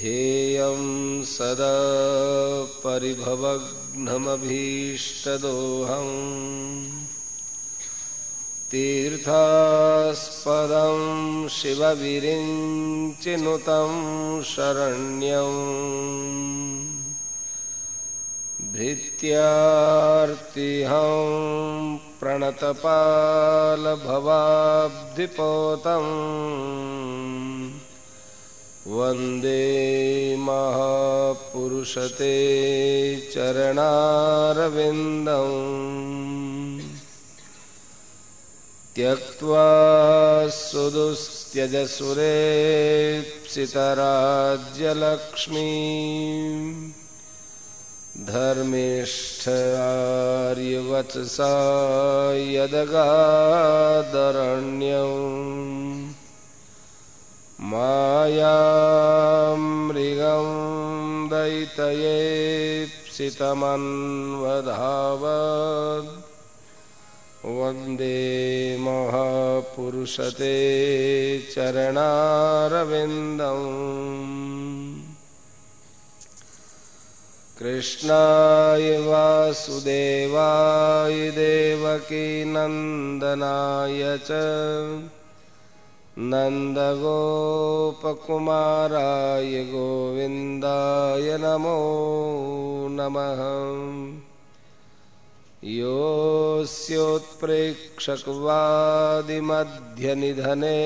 ध्येयं सदा परिभवग्नमभीष्टदोहम् तीर्थास्पदं शिवविरिञ्चिनुतं शरण्यम् भृत्यार्तिहं प्रणतपालभवाब्धिपोतम् वंदे महापुरुषते चरणारविन्दम्। त्यक्त्वा सुदुस्त्यजसुरेप्सितराज्यलक्ष्मी। धर्मेष्ठार्यवचसा यदगादरण्यम् मायामृगं दैतयेप्सितमन्वधावत् वंदे महापुरुषते चरणारविन्दम् कृष्णाय वासुदेवाय देवकीनन्दनाय च नन्दगोपकुमाराय गोविन्दाय नमो नमः। योऽस्योत्प्रेक्षकवादिमध्यनिधने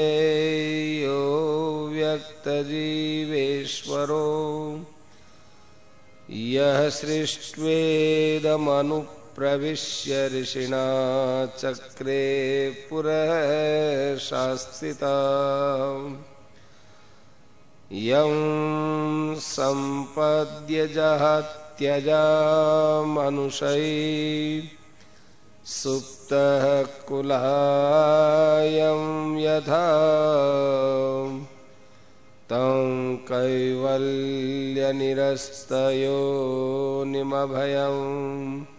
यो व्यक्तजीवेश्वरो। यः सृष्ट्वेदमनुप्रविश्य ऋषिणा चक्रे पुरः शास्त्रिता यं सम्पद्य जहत्यजामनुषै सुप्तः कुलायं यथा। तं कैवल्यनिरस्तयोनिमभयं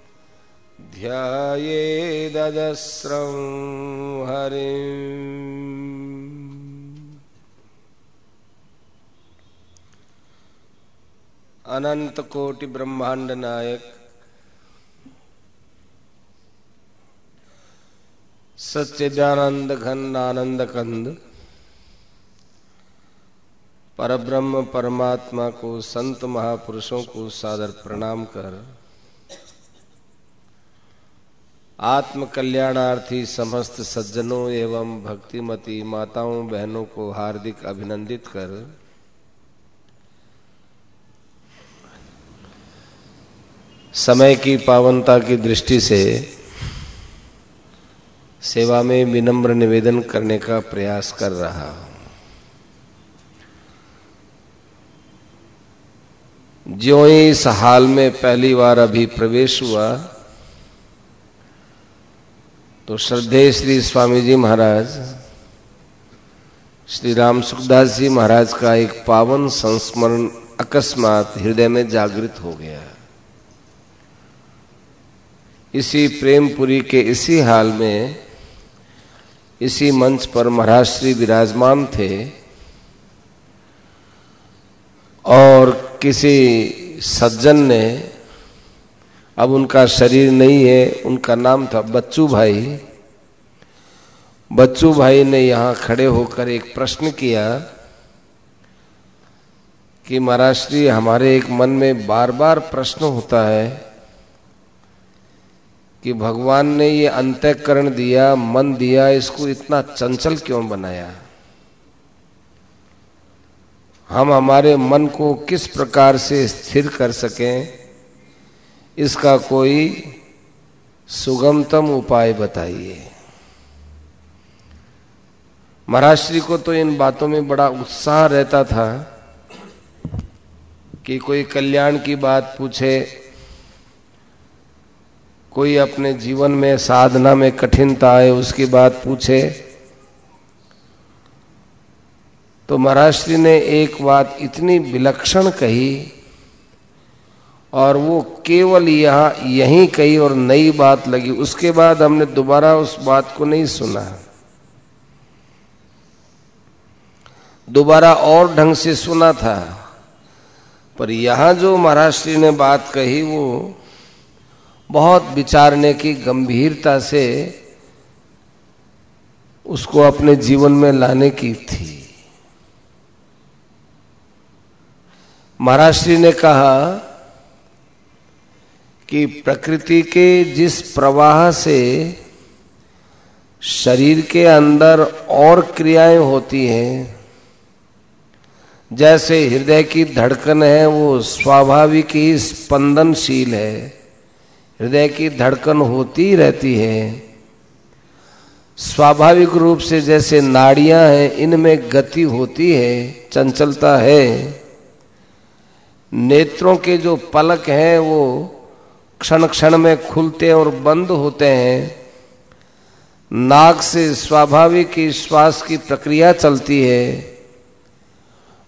ध्यायेदजस्रं हरिम् अनंत कोटि ब्रह्मांड नायक, सच्चिदानंद घन आनंद कंद, परब्रह्म परमात्मा को, संत महापुरुषों को सादर प्रणाम कर। आत्म कल्याणार्थी समस्त सज्जनों एवं भक्तिमती माताओं बहनों को हार्दिक अभिनंदित कर। समय की पावनता की दृष्टि से सेवा में विनम्र निवेदन करने का प्रयास कर रहा ही इस हाल में पहली बार अभी प्रवेश हुआ तो श्रद्धेय श्री स्वामी जी महाराज, श्री राम सुखदास जी महाराज का एक पावन संस्मरण अकस्मात हृदय में जागृत हो गया। इसी प्रेमपुरी के इसी हाल में, इसी मंच पर महाराज श्री विराजमान थे और किसी सज्जन ने अब उनका शरीर नहीं है, उनका नाम था बच्चू भाई। बच्चू भाई ने यहाँ खड़े होकर एक प्रश्न किया कि महाराज श्री हमारे एक मन में बार बार प्रश्न होता है कि भगवान ने ये अंतकरण दिया, मन दिया, इसको इतना चंचल क्यों बनाया? हम हमारे मन को किस प्रकार से स्थिर कर सकें? इसका कोई सुगमतम उपाय बताइए। महाराज श्री को तो इन बातों में बड़ा उत्साह रहता था कि कोई कल्याण की बात पूछे, कोई अपने जीवन में साधना में कठिनता आए, उसकी बात पूछे। तो महाराज श्री ने एक बात इतनी विलक्षण कही और वो केवल यहाँ, यहीं कही और नई बात लगी। उसके बाद हमने दोबारा उस बात को नहीं सुना। दोबारा और ढंग से सुना था। पर यहाँ जो महाराष्ट्री ने बात कही, वो बहुत विचारने की गंभीरता से उसको अपने जीवन में लाने की थी। महाराष्ट्री ने कहा कि प्रकृति के जिस प्रवाह से शरीर के अंदर और क्रियाएँ होती हैं, जैसे हृदय की धड़कन है, वो स्वाभाविक ही स्पंदनशील है। हृदय की धड़कन होती रहती है। स्वाभाविक रूप से जैसे नाड़ियाँ हैं, इनमें गति होती है, चंचलता है। नेत्रों के जो पलक हैं, वो क्षण क्षण में खुलते और बंद होते हैं। नाक से स्वाभाविक श्वास की प्रक्रिया चलती है।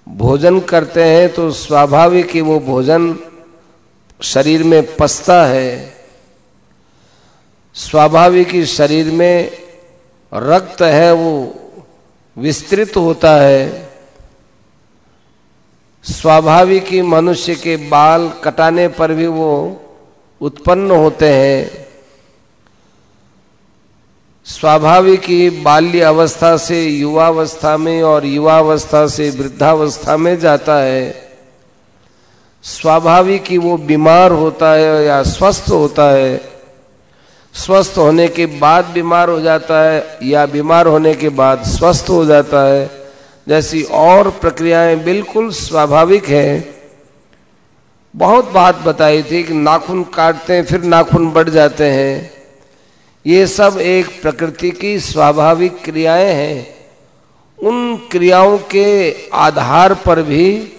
भोजन करते हैं तो स्वाभाविक ही वो भोजन शरीर में पसता है। स्वाभाविक ही शरीर में रक्त है, वो विस्तृत होता है। स्वाभाविक ही मनुष्य के बाल कटाने पर भी वो उत्पन्न होते हैं। स्वाभाविक ही बाल्य अवस्था से युवावस्था में और युवावस्था से वृद्धावस्था में जाता है। स्वाभाविक ही वो बीमार होता है या स्वस्थ होता है। स्वस्थ होने के बाद बीमार हो जाता है या बीमार होने के बाद स्वस्थ हो जाता है। जैसी और प्रक्रियाएँ बिल्कुल स्वाभाविक है। बहुत बात बताई थी कि नाखून काटते हैं, फिर नाखून बढ़ जाते हैं। ये सब एक प्रकृति की स्वाभाविक क्रियाएँ हैं। उन क्रियाओं के आधार पर भी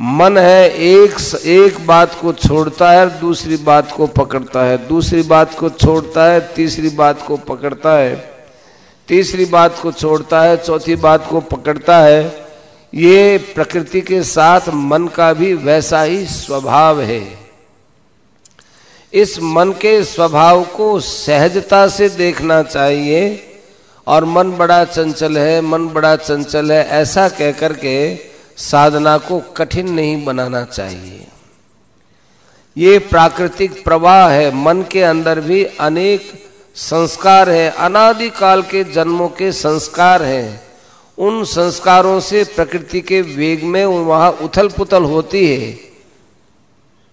मन है, एक एक बात को छोड़ता है, दूसरी बात को पकड़ता है। दूसरी बात को छोड़ता है, तीसरी बात को पकड़ता है। तीसरी बात को छोड़ता है, चौथी बात को पकड़ता है। ये प्रकृति के साथ मन का भी वैसा ही स्वभाव है। इस मन के स्वभाव को सहजता से देखना चाहिए और मन बड़ा चंचल है, मन बड़ा चंचल है, ऐसा कहकर के साधना को कठिन नहीं बनाना चाहिए। ये प्राकृतिक प्रवाह है, मन के अंदर भी अनेक संस्कार है, अनादिकाल के जन्मों के संस्कार हैं। उन संस्कारों से प्रकृति के वेग में वहाँ उथल पुथल होती है।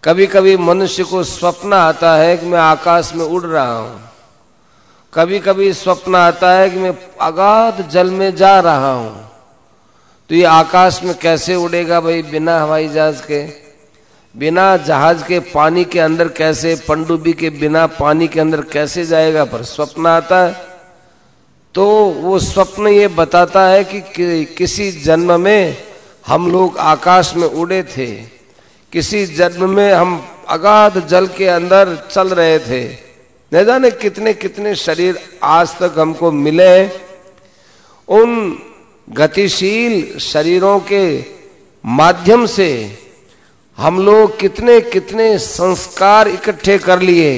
कभी कभी मनुष्य को स्वप्न आता है कि मैं आकाश में उड़ रहा हूँ। कभी कभी स्वप्न आता है कि मैं अगाध जल में जा रहा हूँ। तो ये आकाश में कैसे उड़ेगा भाई बिना हवाई जहाज़ के? बिना जहाज़ के पानी के अंदर कैसे पंडुबी के बिना पानी के अंदर कैसे जाएगा? पर स्वप्न आता है। तो वो स्वप्न ये बताता है कि, कि किसी जन्म में हम लोग आकाश में उड़े थे। किसी जन्म में हम अगाध जल के अंदर चल रहे थे। न जाने कितने कितने शरीर आज तक हमको मिले उन गतिशील शरीरों के माध्यम से हम लोग कितने कितने संस्कार इकट्ठे कर लिए।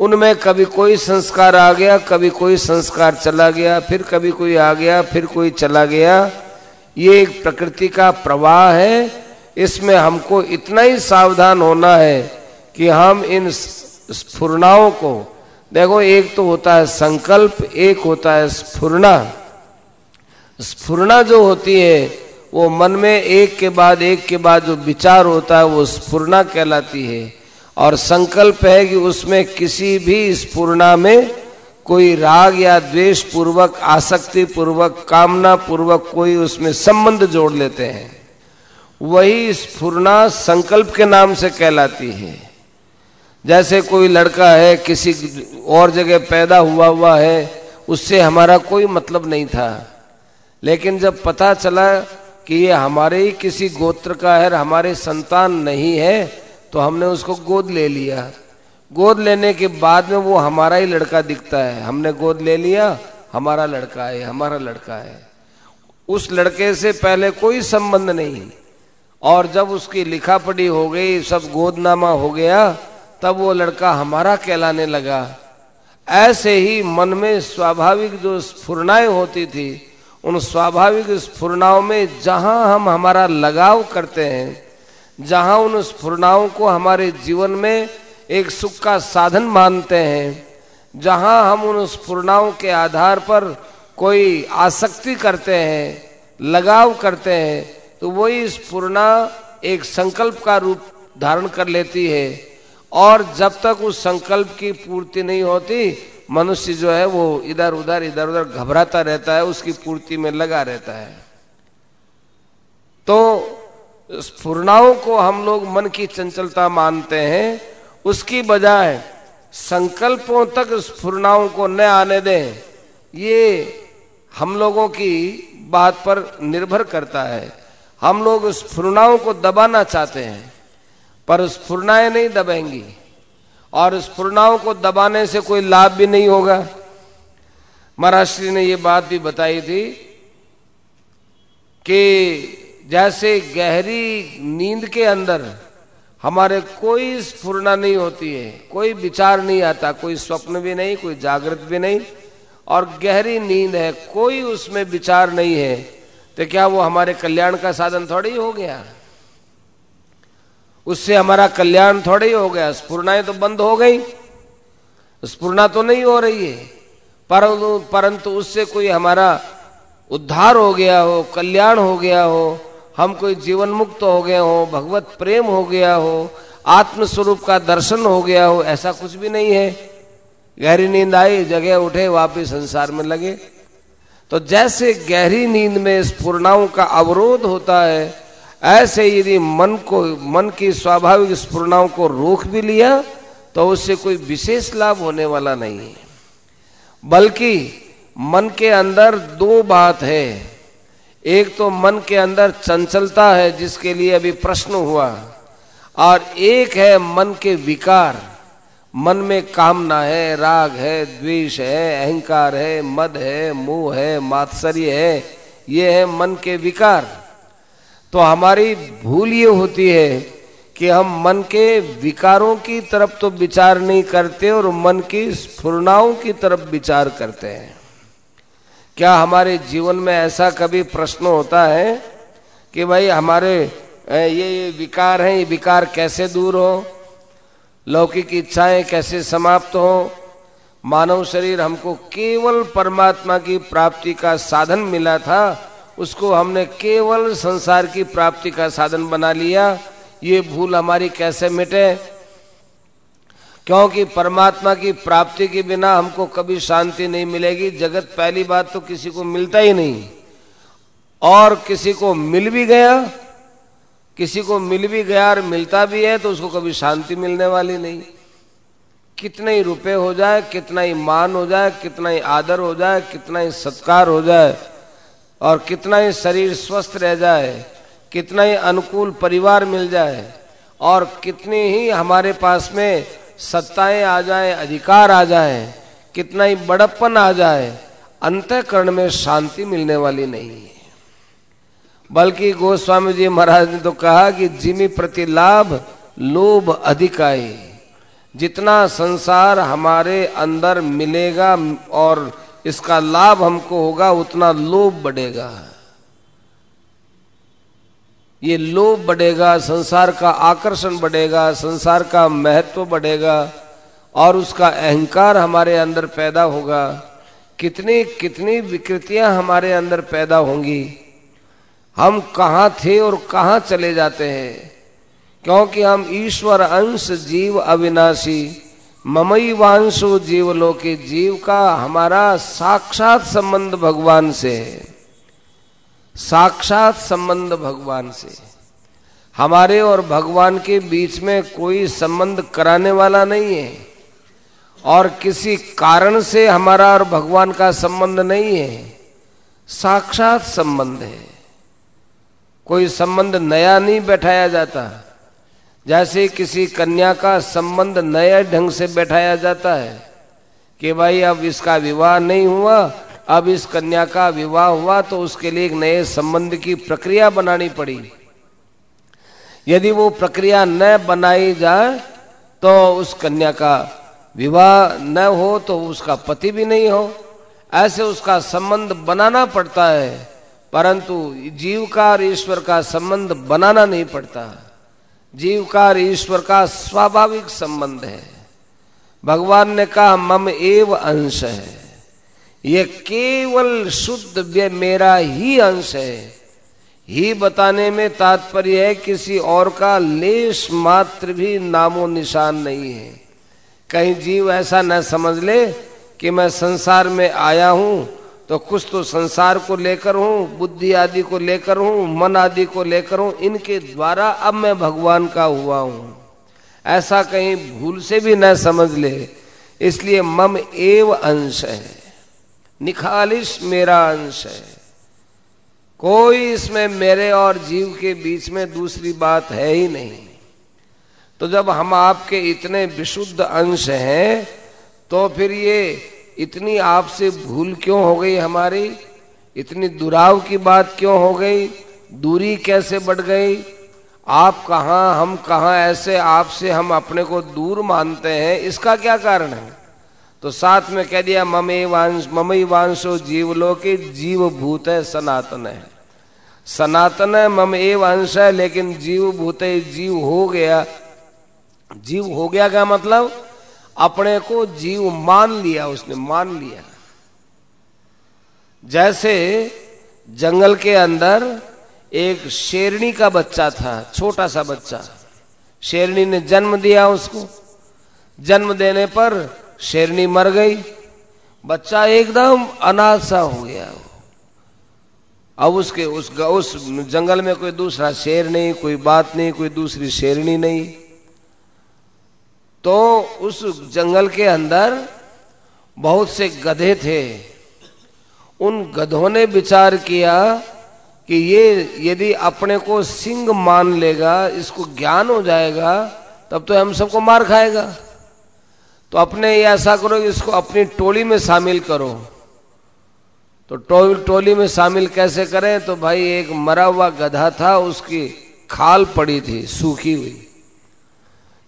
उनमें कभी कोई संस्कार आ गया, कभी कोई संस्कार चला गया, फिर कभी कोई आ गया, फिर कोई चला गया। ये एक प्रकृति का प्रवाह है। इसमें हमको इतना ही सावधान होना है कि हम इन स्फुरनाओं को, देखो, एक तो होता है संकल्प, एक होता है स्फुरना स्फुरना जो होती है, वो मन में एक के बाद एक के बाद जो विचार होता है, वो स्फुरना कहलाती है। और संकल्प है कि उसमें किसी भी स्फुरना में कोई राग या द्वेष पूर्वक आसक्ति पूर्वक कामना पूर्वक कोई उसमें संबंध जोड़ लेते हैं। वही स्फुरना संकल्प के नाम से कहलाती है। जैसे कोई लड़का है, किसी और जगह पैदा हुआ हुआ है, उससे हमारा कोई मतलब नहीं था। लेकिन जब पता चला कि ये हमारे ही किसी गोत्र का है हमारे संतान नहीं है तो हमने उसको गोद ले लिया। गोद लेने के बाद में वो हमारा ही लड़का दिखता है। हमने गोद ले लिया, हमारा लड़का है, हमारा लड़का है। उस लड़के से पहले कोई संबंध नहीं। और जब उसकी लिखा पढ़ी हो गई, सब गोदनामा हो गया, तब वो लड़का हमारा कहलाने लगा। ऐसे ही मन में स्वाभाविक जो स्फुरनाएँ होती थी, उन स्वाभाविक स्फुरनाओं में जहाँ हम हमारा लगाव करते हैं जहाँ उन स्फुरनाओं को हमारे जीवन में एक सुख का साधन मानते हैं, जहाँ हम उन स्फुरनाओं के आधार पर कोई आसक्ति करते हैं, लगाव करते हैं तो वही स्फुरना एक संकल्प का रूप धारण कर लेती है। और जब तक उस संकल्प की पूर्ति नहीं होती, मनुष्य जो है वो इधर उधर इधर उधर घबराता रहता है, उसकी पूर्ति में लगा रहता है। तो स्फुरनाओं को हम लोग मन की चंचलता मानते हैं। उसकी बजाय संकल्पों तक स्फुरनाओं को न आने दें, ये हम लोगों की बात पर निर्भर करता है। हम लोग स्फुरनाओं को दबाना चाहते हैं, पर स्फुरनाएँ नहीं दबेंगी। और स्फुरनाओं को दबाने से कोई लाभ भी नहीं होगा। महाराष्ट्री ने ये बात भी बताई थी कि जैसे गहरी नींद के अंदर हमारे कोई स्फुरना नहीं होती है, कोई विचार नहीं आता, कोई स्वप्न भी नहीं, कोई जागृत भी नहीं, और गहरी नींद है, कोई उसमें विचार नहीं है तो क्या वो हमारे कल्याण का साधन थोड़ा ही हो गया? उससे हमारा कल्याण थोड़ा ही हो गया स्पूर्णाएँ तो बंद हो गई स्पूर्णा तो नहीं हो रही है, परंतु परंतु उससे कोई हमारा उद्धार हो गया हो, कल्याण हो गया हो हम कोई जीवन मुक्त हो गए हो, भगवत प्रेम हो गया हो आत्म स्वरूप का दर्शन हो गया हो, ऐसा कुछ भी नहीं है। गहरी नींद आई, जगह उठे, वापिस संसार में लगे। तो जैसे गहरी नींद में स्पूर्णाओं का अवरोध होता है, ऐसे यदि मन को, मन की स्वाभाविक स्पूर्णाओं को रोक भी लिया तो उससे कोई विशेष लाभ होने वाला नहीं है। बल्कि मन के अंदर दो बात है। एक तो मन के अंदर चंचलता है, जिसके लिए अभी प्रश्न हुआ। और एक है मन के विकार। मन में कामना है, राग है, द्वेष है, अहंकार है, मद है, मोह है, मात्सर्य है, ये है मन के विकार। तो हमारी भूल ये होती है कि हम मन के विकारों की तरफ़ तो विचार नहीं करते और मन की स्फुरनाओं की तरफ़ विचार करते हैं। क्या हमारे जीवन में ऐसा कभी प्रश्न होता है कि भाई हमारे ये ये विकार हैं, ये विकार कैसे दूर हो? लौकिक इच्छाएँ कैसे समाप्त हो? मानव शरीर हमको केवल परमात्मा की प्राप्ति का साधन मिला था, उसको हमने केवल संसार की प्राप्ति का साधन बना लिया। ये भूल हमारी कैसे मिटे? क्योंकि परमात्मा की प्राप्ति के बिना हमको कभी शांति नहीं मिलेगी। जगत पहली बात तो किसी को मिलता ही नहीं। और किसी को मिल भी गया, किसी को मिल भी गया और मिलता भी है तो उसको कभी शांति मिलने वाली नहीं। कितने ही रुपए हो जाए, कितना ही मान हो जाए, कितना ही आदर हो जाए, कितना ही सत्कार हो जाए, और कितना ही शरीर स्वस्थ रह जाए, कितना ही अनुकूल परिवार मिल जाए, और कितनी ही हमारे पास में सत्ताएँ आ जाए, अधिकार आ जाए, कितना ही बड़प्पन आ जाए, अंतकरण में शांति मिलने वाली नहीं है। बल्कि गोस्वामी जी महाराज ने तो कहा कि जिमी प्रति लाभ, लोभ अधिक आए। जितना संसार हमारे अंदर मिलेगा और इसका लाभ हमको होगा, उतना लोभ बढ़ेगा। ये लोभ बढ़ेगा, संसार का आकर्षण बढ़ेगा, संसार का महत्व बढ़ेगा और उसका अहंकार हमारे अंदर पैदा होगा। कितनी कितनी विकृतियाँ हमारे अंदर पैदा होंगी। हम कहा थे और कहा चले जाते हैं। क्योंकि हम ईश्वर अंश जीव अविनाशी, ममई वांशो जीवलोके, जीव का हमारा साक्षात संबंध भगवान से है। साक्षात संबंध भगवान से। हमारे और भगवान के बीच में कोई संबंध कराने वाला नहीं है। और किसी कारण से हमारा और भगवान का संबंध नहीं है। साक्षात संबंध है। कोई संबंध नया नहीं बैठाया जाता। जैसे किसी कन्या का संबंध नए ढंग से बैठाया जाता है कि भाई अब इसका विवाह नहीं हुआ अब इस कन्या का विवाह हुआ तो उसके लिए एक नए संबंध की प्रक्रिया बनानी पड़ी। यदि वो प्रक्रिया न बनाई जाए तो उस कन्या का विवाह न हो तो उसका पति भी नहीं हो। ऐसे उसका संबंध बनाना पड़ता है, परंतु जीव का और ईश्वर का संबंध बनाना नहीं पड़ता। जीव का और ईश्वर का स्वाभाविक संबंध है। भगवान ने कहा, मम एव अंश है। ये केवल शुद्ध मेरा ही अंश है। ही बताने में तात्पर्य है, किसी और का लेश मात्र भी नामो निशान नहीं है। कहीं जीव ऐसा न समझ ले कि मैं संसार में आया हूँ तो कुछ तो संसार को लेकर हूँ, बुद्धि आदि को लेकर हूँ, मन आदि को लेकर हूँ, इनके द्वारा अब मैं भगवान का हुआ हूँ। ऐसा कहीं भूल से भी न समझ ले, इसलिए मम एव अंश है। निखालिश मेरा अंश है। कोई इसमें मेरे और जीव के बीच में दूसरी बात है ही नहीं। तो जब हम आपके इतने विशुद्ध अंश हैं तो फिर ये इतनी आपसे भूल क्यों हो गई हमारी? इतनी दुराव की बात क्यों हो गई? दूरी कैसे बढ़ गई? आप कहा, हम कहा ऐसे आपसे हम अपने को दूर मानते हैं? इसका क्या कारण है? तो साथ में कह दिया, ममे वांश ममई वांशो जीवलो के जीव भूत है, सनातन है। सनातन है, मम एव अंश है, लेकिन जीव भूत जीव हो गया। जीव हो गया क्या मतलब? अपने को जीव मान लिया, उसने मान लिया। जैसे जंगल के अंदर एक शेरनी का बच्चा था, छोटा सा बच्चा। शेरनी ने जन्म दिया उसको। जन्म देने पर शेरनी मर गई। बच्चा एकदम अनाथ सा हो गया। अब उसके उस उस जंगल में कोई दूसरा शेर नहीं, कोई बात नहीं, कोई दूसरी शेरनी नहीं। तो उस जंगल के अंदर बहुत से गधे थे। उन गधों ने विचार किया कि ये यदि अपने को सिंह मान लेगा, इसको ज्ञान हो जाएगा, तब तो हम सबको मार खाएगा। तो अपने ये ऐसा करो कि इसको अपनी टोली में शामिल करो। तो टोली में शामिल कैसे करें? तो भाई एक मरा हुआ गधा था, उसकी खाल पड़ी थी, सूखी हुई।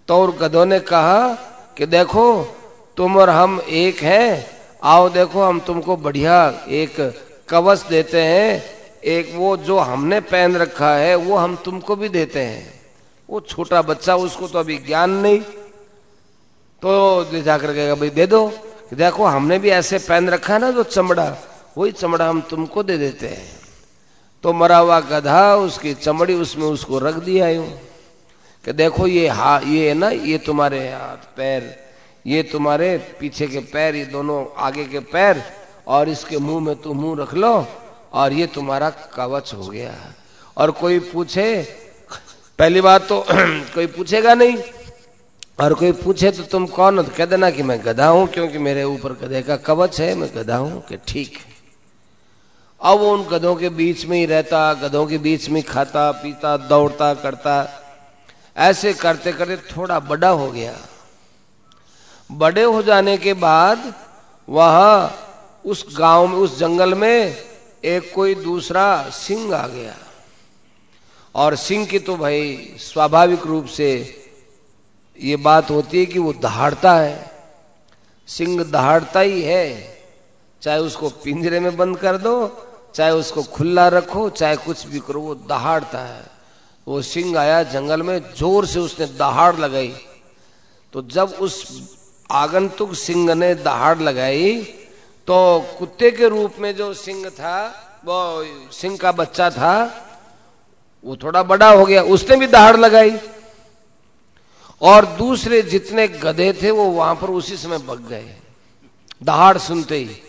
तो और गधों ने कहा कि देखो, तुम और हम एक हैं, आओ देखो, हम तुमको बढ़िया एक कवच देते हैं, एक वो जो हमने पहन रखा है, वो हम तुमको भी देते हैं। वो छोटा बच्चा, उसको तो अभी ज्ञान नहीं। तो ले जाकर कहेगा, भाई दे दो। देखो, हमने भी ऐसे पहन रखा है ना जो चमड़ा, वही चमड़ा हम तुमको दे देते हैं। तो मरा हुआ गधा, उसकी चमड़ी, उसमें उसको रख दिया यूँ। कि देखो, ये हा, ये है ना, ये तुम्हारे हाथ, पैर, ये तुम्हारे पीछे के पैर, ये दोनों आगे के पैर, और इसके मुँह में तुम मुँह रख लो, और ये तुम्हारा कवच हो गया। और कोई पूछे, पहली बात तो कोई पूछेगा नहीं। और कोई पूछे तो तुम कौन हो? तो कह देना कि मैं गधा हूँ, क्योंकि मेरे ऊपर गधे का कवच है, मैं गधा हूँ कि ठीक है। अब वो उन गधों के बीच में ही रहता, गधों के बीच में खाता, पीता, दौड़ता, करता। ऐसे करते करते थोड़ा बड़ा हो गया। बड़े हो जाने के बाद वहाँ उस गाँव में, उस जंगल में एक कोई दूसरा सिंह आ गया। और सिंह की तो भाई स्वाभाविक रूप से ये बात होती है कि वो दहाड़ता है। सिंह दहाड़ता ही है। चाहे उसको पिंजरे में बंद कर दो, चाहे उसको खुला रखो, चाहे कुछ भी करो, वो दहाड़ता है। वो सिंह आया जंगल में, ज़ोर से उसने दहाड़ लगाई। तो जब उस आगंतुक सिंह ने दहाड़ लगाई तो कुत्ते के रूप में जो सिंह था, वो सिंह का बच्चा था, वो थोड़ा बड़ा हो गया। उसने भी दहाड़ लगाई। और दूसरे जितने गधे थे वो वहाँ पर उसी समय बग गए। दहाड़ सुनते ही।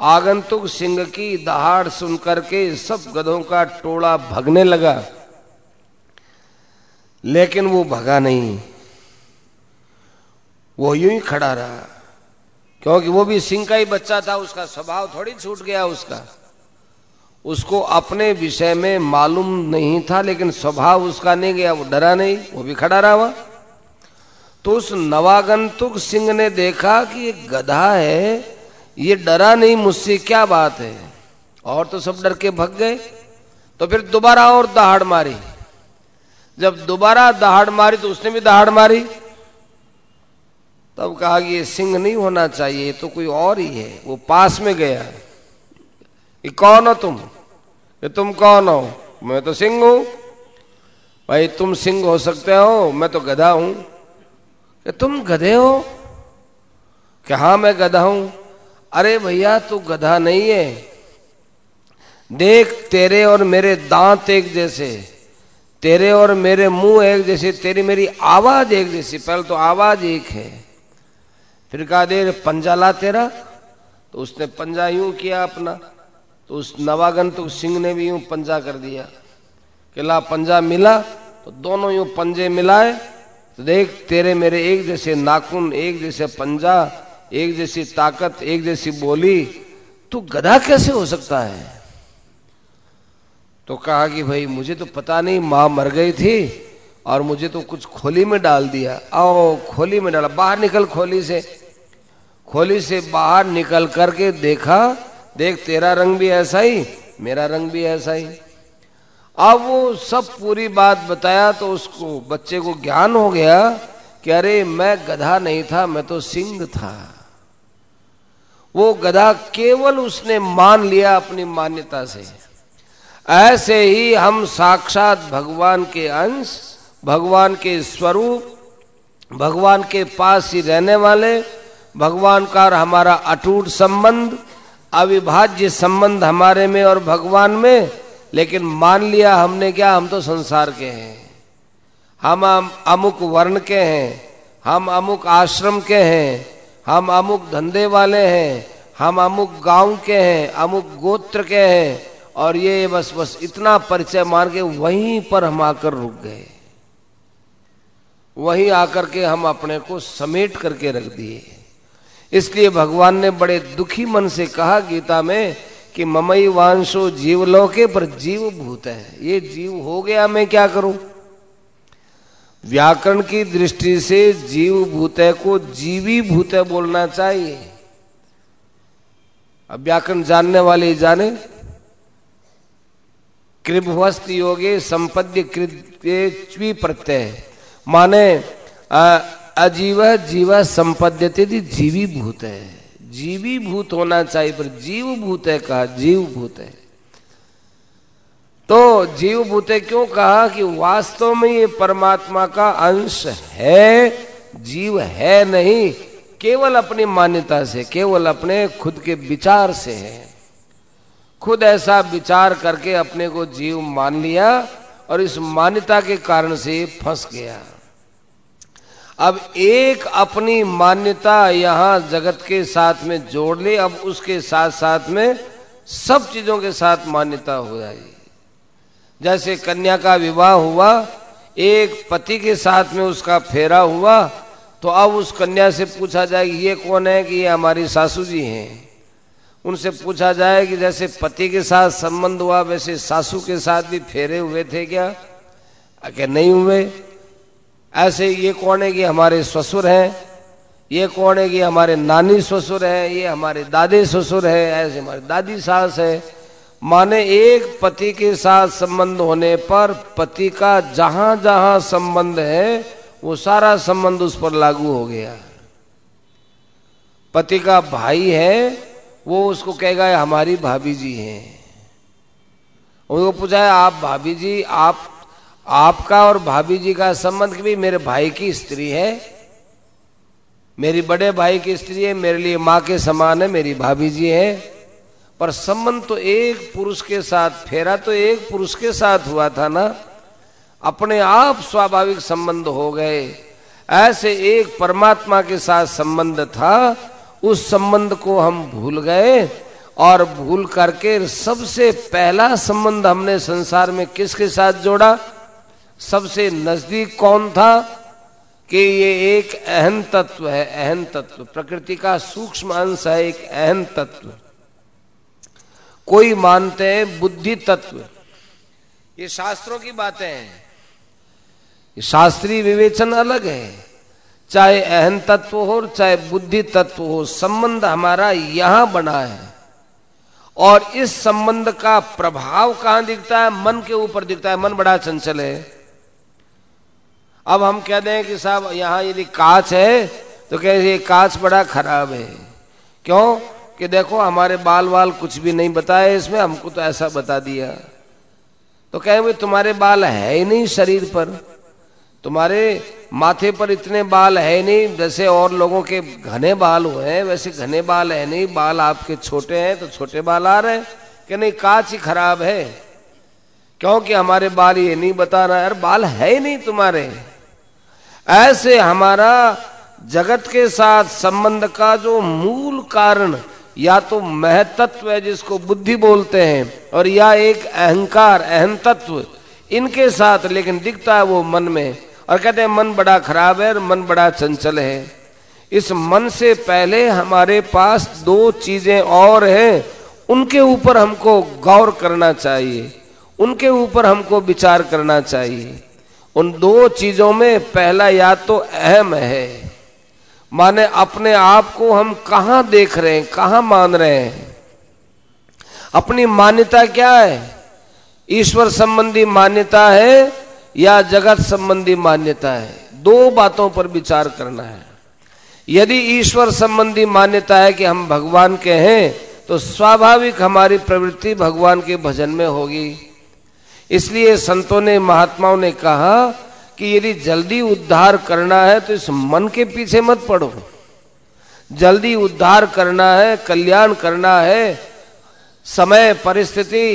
आगंतुक सिंह की दहाड़ सुनकर के सब गधों का टोला भगने लगा। लेकिन वो भगा नहीं। वो यूँ ही खड़ा रहा। क्योंकि वो भी सिंह का ही बच्चा था, उसका स्वभाव थोड़ी छूट गया उसका। उसको अपने विषय में मालूम नहीं था, लेकिन स्वभाव उसका नहीं गया, वो डरा नहीं, वो भी खड़ा रहा हुआ तो उस नवागंतुक सिंह ने देखा कि ये गधा है, ये डरा नहीं मुझसे, क्या बात है? और तो सब डर के भग गए। तो फिर दोबारा और दहाड़ मारी। जब दोबारा दहाड़ मारी तो उसने भी दहाड़ मारी। तब कहा कि ये सिंह नहीं होना चाहिए तो कोई और ही है, वो पास में गया। ये कौन हो तुम? ये तुम कौन हो? मैं तो सिंह हूँ। भाई, तुम सिंह हो सकते हो, मैं तो गधा हूँ। कि तुम गधे हो? कि हाँ मैं गधा हूँ। अरे भैया, तू गधा नहीं है। देख, तेरे और मेरे दांत एक जैसे। तेरे और मेरे मुँह एक जैसे, तेरी मेरी आवाज़ एक जैसी। पहले तो आवाज़ एक है। फिर कहा दे पंजा ला तेरा। तो उसने पंजा यूँ किया अपना। तो उस नवागन तो सिंह ने भी यूँ पंजा कर दिया। कि ला पंजा मिला तो दोनों यूँ पंजे मिलाए तो देख तेरे मेरे एक जैसे नाखून, एक जैसे पंजा, एक जैसी ताकत, एक जैसी बोली, तू गधा कैसे हो सकता है? तो कहा कि भाई, मुझे तो पता नहीं, माँ मर गई थी, और मुझे तो कुछ खोली में डाल दिया। आओ, खोली में डाला, बाहर निकल खोली से। खोली से बाहर निकल करके देखा देख, तेरा रंग भी ऐसा ही, मेरा रंग भी ऐसा ही। अब वो सब पूरी बात बताया तो उसको, बच्चे को ज्ञान हो गया कि अरे, मैं गधा नहीं था, मैं तो सिंह था। वो गधा केवल उसने मान लिया अपनी मान्यता से। ऐसे ही हम साक्षात भगवान के अंश, भगवान के स्वरूप, भगवान के पास ही रहने वाले, भगवान का हमारा अटूट संबंध अविभाज्य संबंध हमारे में और भगवान में, लेकिन मान लिया हमने क्या, हम तो संसार के हैं। हम अमुक वर्ण के हैं, हम अमुक आश्रम के हैं, हम अमुक धंधे वाले हैं, हम अमुक गाँव के हैं, अमुक गोत्र के हैं, और ये बस बस इतना परिचय मान के वहीं पर हम आकर रुक गए। वहीं आकर के हम अपने को समेट करके रख दिए। इसलिए भगवान ने बड़े दुखी मन से कहा गीता में कि ममई वांशो जीवलोके पर जीव भूत है। ये जीव हो गया मैं क्या करूँ? व्याकरण की दृष्टि से जीव भूत को जीवी भूत बोलना चाहिए। अब व्याकरण जानने वाले जाने। कृभवस्त योगे संपद्य कृत्य प्रत्यय माने अजीव जीव संपद्यते जीवी भूत है। जीवी भूत होना चाहिए, पर जीव भूत है कहा? जीव भूत है। तो जीव भूते क्यों कहा कि वास्तव में ये परमात्मा का अंश है, जीव है नहीं, केवल अपनी मान्यता से, केवल अपने खुद के विचार से है। खुद ऐसा विचार करके अपने को जीव मान लिया और इस मान्यता के कारण से फंस गया। अब एक अपनी मान्यता यहाँ जगत के साथ में जोड़ ले, अब उसके साथ साथ में सब चीज़ों के साथ मान्यता हो जाएगी जैसे कन्या का विवाह हुआ, एक पति के साथ में उसका फेरा हुआ तो अब उस कन्या से पूछा जाए कि ये कौन है कि ये हमारी सासू जी हैं? उनसे पूछा जाए कि जैसे पति के साथ संबंध हुआ, वैसे सासू के साथ भी फेरे हुए थे क्या? क्या नहीं हुए? ऐसे ये कौन है कि हमारे ससुर हैं? ये कौन है कि हमारे नानी ससुर हैं? ये हमारे दादे ससुर है? ऐसे हमारी दादी सास है। माने एक पति के साथ संबंध होने पर पति का जहाँ जहाँ संबंध है, वो सारा संबंध उस पर लागू हो गया। पति का भाई है, वो उसको कहेगा हमारी भाभी जी हैं। उनको पूछा है आप भाभी जी, आप आपका और भाभी जी का संबंध भी मेरे भाई की स्त्री है। मेरी बड़े भाई की स्त्री है, मेरे लिए माँ के समान है, मेरी भाभी जी है। पर संबंध तो एक पुरुष के साथ, फेरा तो एक पुरुष के साथ हुआ था ना। अपने आप स्वाभाविक संबंध हो गए। ऐसे एक परमात्मा के साथ संबंध था, उस संबंध को हम भूल गए और भूल करके सबसे पहला संबंध हमने संसार में किसके साथ जोड़ा? सबसे नज़दीक कौन था कि ये एक अहम तत्व है, अहम तत्व। प्रकृति का सूक्ष्म अंश है, एक अहम तत्व। कोई मानते हैं बुद्धि तत्व। ये शास्त्रों की बातें हैं। शास्त्रीय विवेचन अलग है। चाहे अहम तत्व हो चाहे बुद्धि तत्व हो, संबंध हमारा यहाँ बना है। और इस संबंध का प्रभाव कहाँ दिखता है? मन के ऊपर दिखता है। मन बड़ा चंचल है। अब हम कह दें कि साहब, यहाँ यदि कांच है तो कह ये कांच बड़ा खराब है। क्यों? कि देखो, हमारे बाल वाल कुछ भी नहीं बताए इसमें, हमको तो ऐसा बता दिया। तो कहें तुम्हारे बाल है ही नहीं शरीर पर। तुम्हारे माथे पर इतने बाल है नहीं, जैसे और लोगों के घने बाल हुए हैं, वैसे घने बाल है नहीं। बाल आपके छोटे हैं तो छोटे बाल आ रहे हैं कि नहीं? काच ही खराब है। क्योंकि हमारे बाल ये नहीं बता रहा है बाल है ही नहीं तुम्हारे। ऐसे हमारा जगत के साथ संबंध का जो मूल कारण या तो महतत्व है जिसको बुद्धि बोलते हैं और या एक अहंकार अहम तत्व इनके साथ लेकिन दिखता है वो मन में। और कहते हैं, मन बड़ा खराब है और मन बड़ा चंचल है। इस मन से पहले हमारे पास दो चीज़ें और हैं। उनके ऊपर हमको गौर करना चाहिए। उनके ऊपर हमको विचार करना चाहिए। उन दो चीज़ों में पहला या तो अहम है। माने अपने आप को हम कहा देख रहे हैं, कहा मान रहे हैं। अपनी मान्यता क्या है? ईश्वर संबंधी मान्यता है या जगत संबंधी मान्यता है? दो बातों पर विचार करना है। यदि ईश्वर संबंधी मान्यता है कि हम भगवान के हैं तो स्वाभाविक हमारी प्रवृत्ति भगवान के भजन में होगी। इसलिए संतों ने, महात्माओं ने कहा कि यदि जल्दी उद्धार करना है तो इस मन के पीछे मत पड़ो। जल्दी उद्धार करना है, कल्याण करना है, समय, परिस्थिति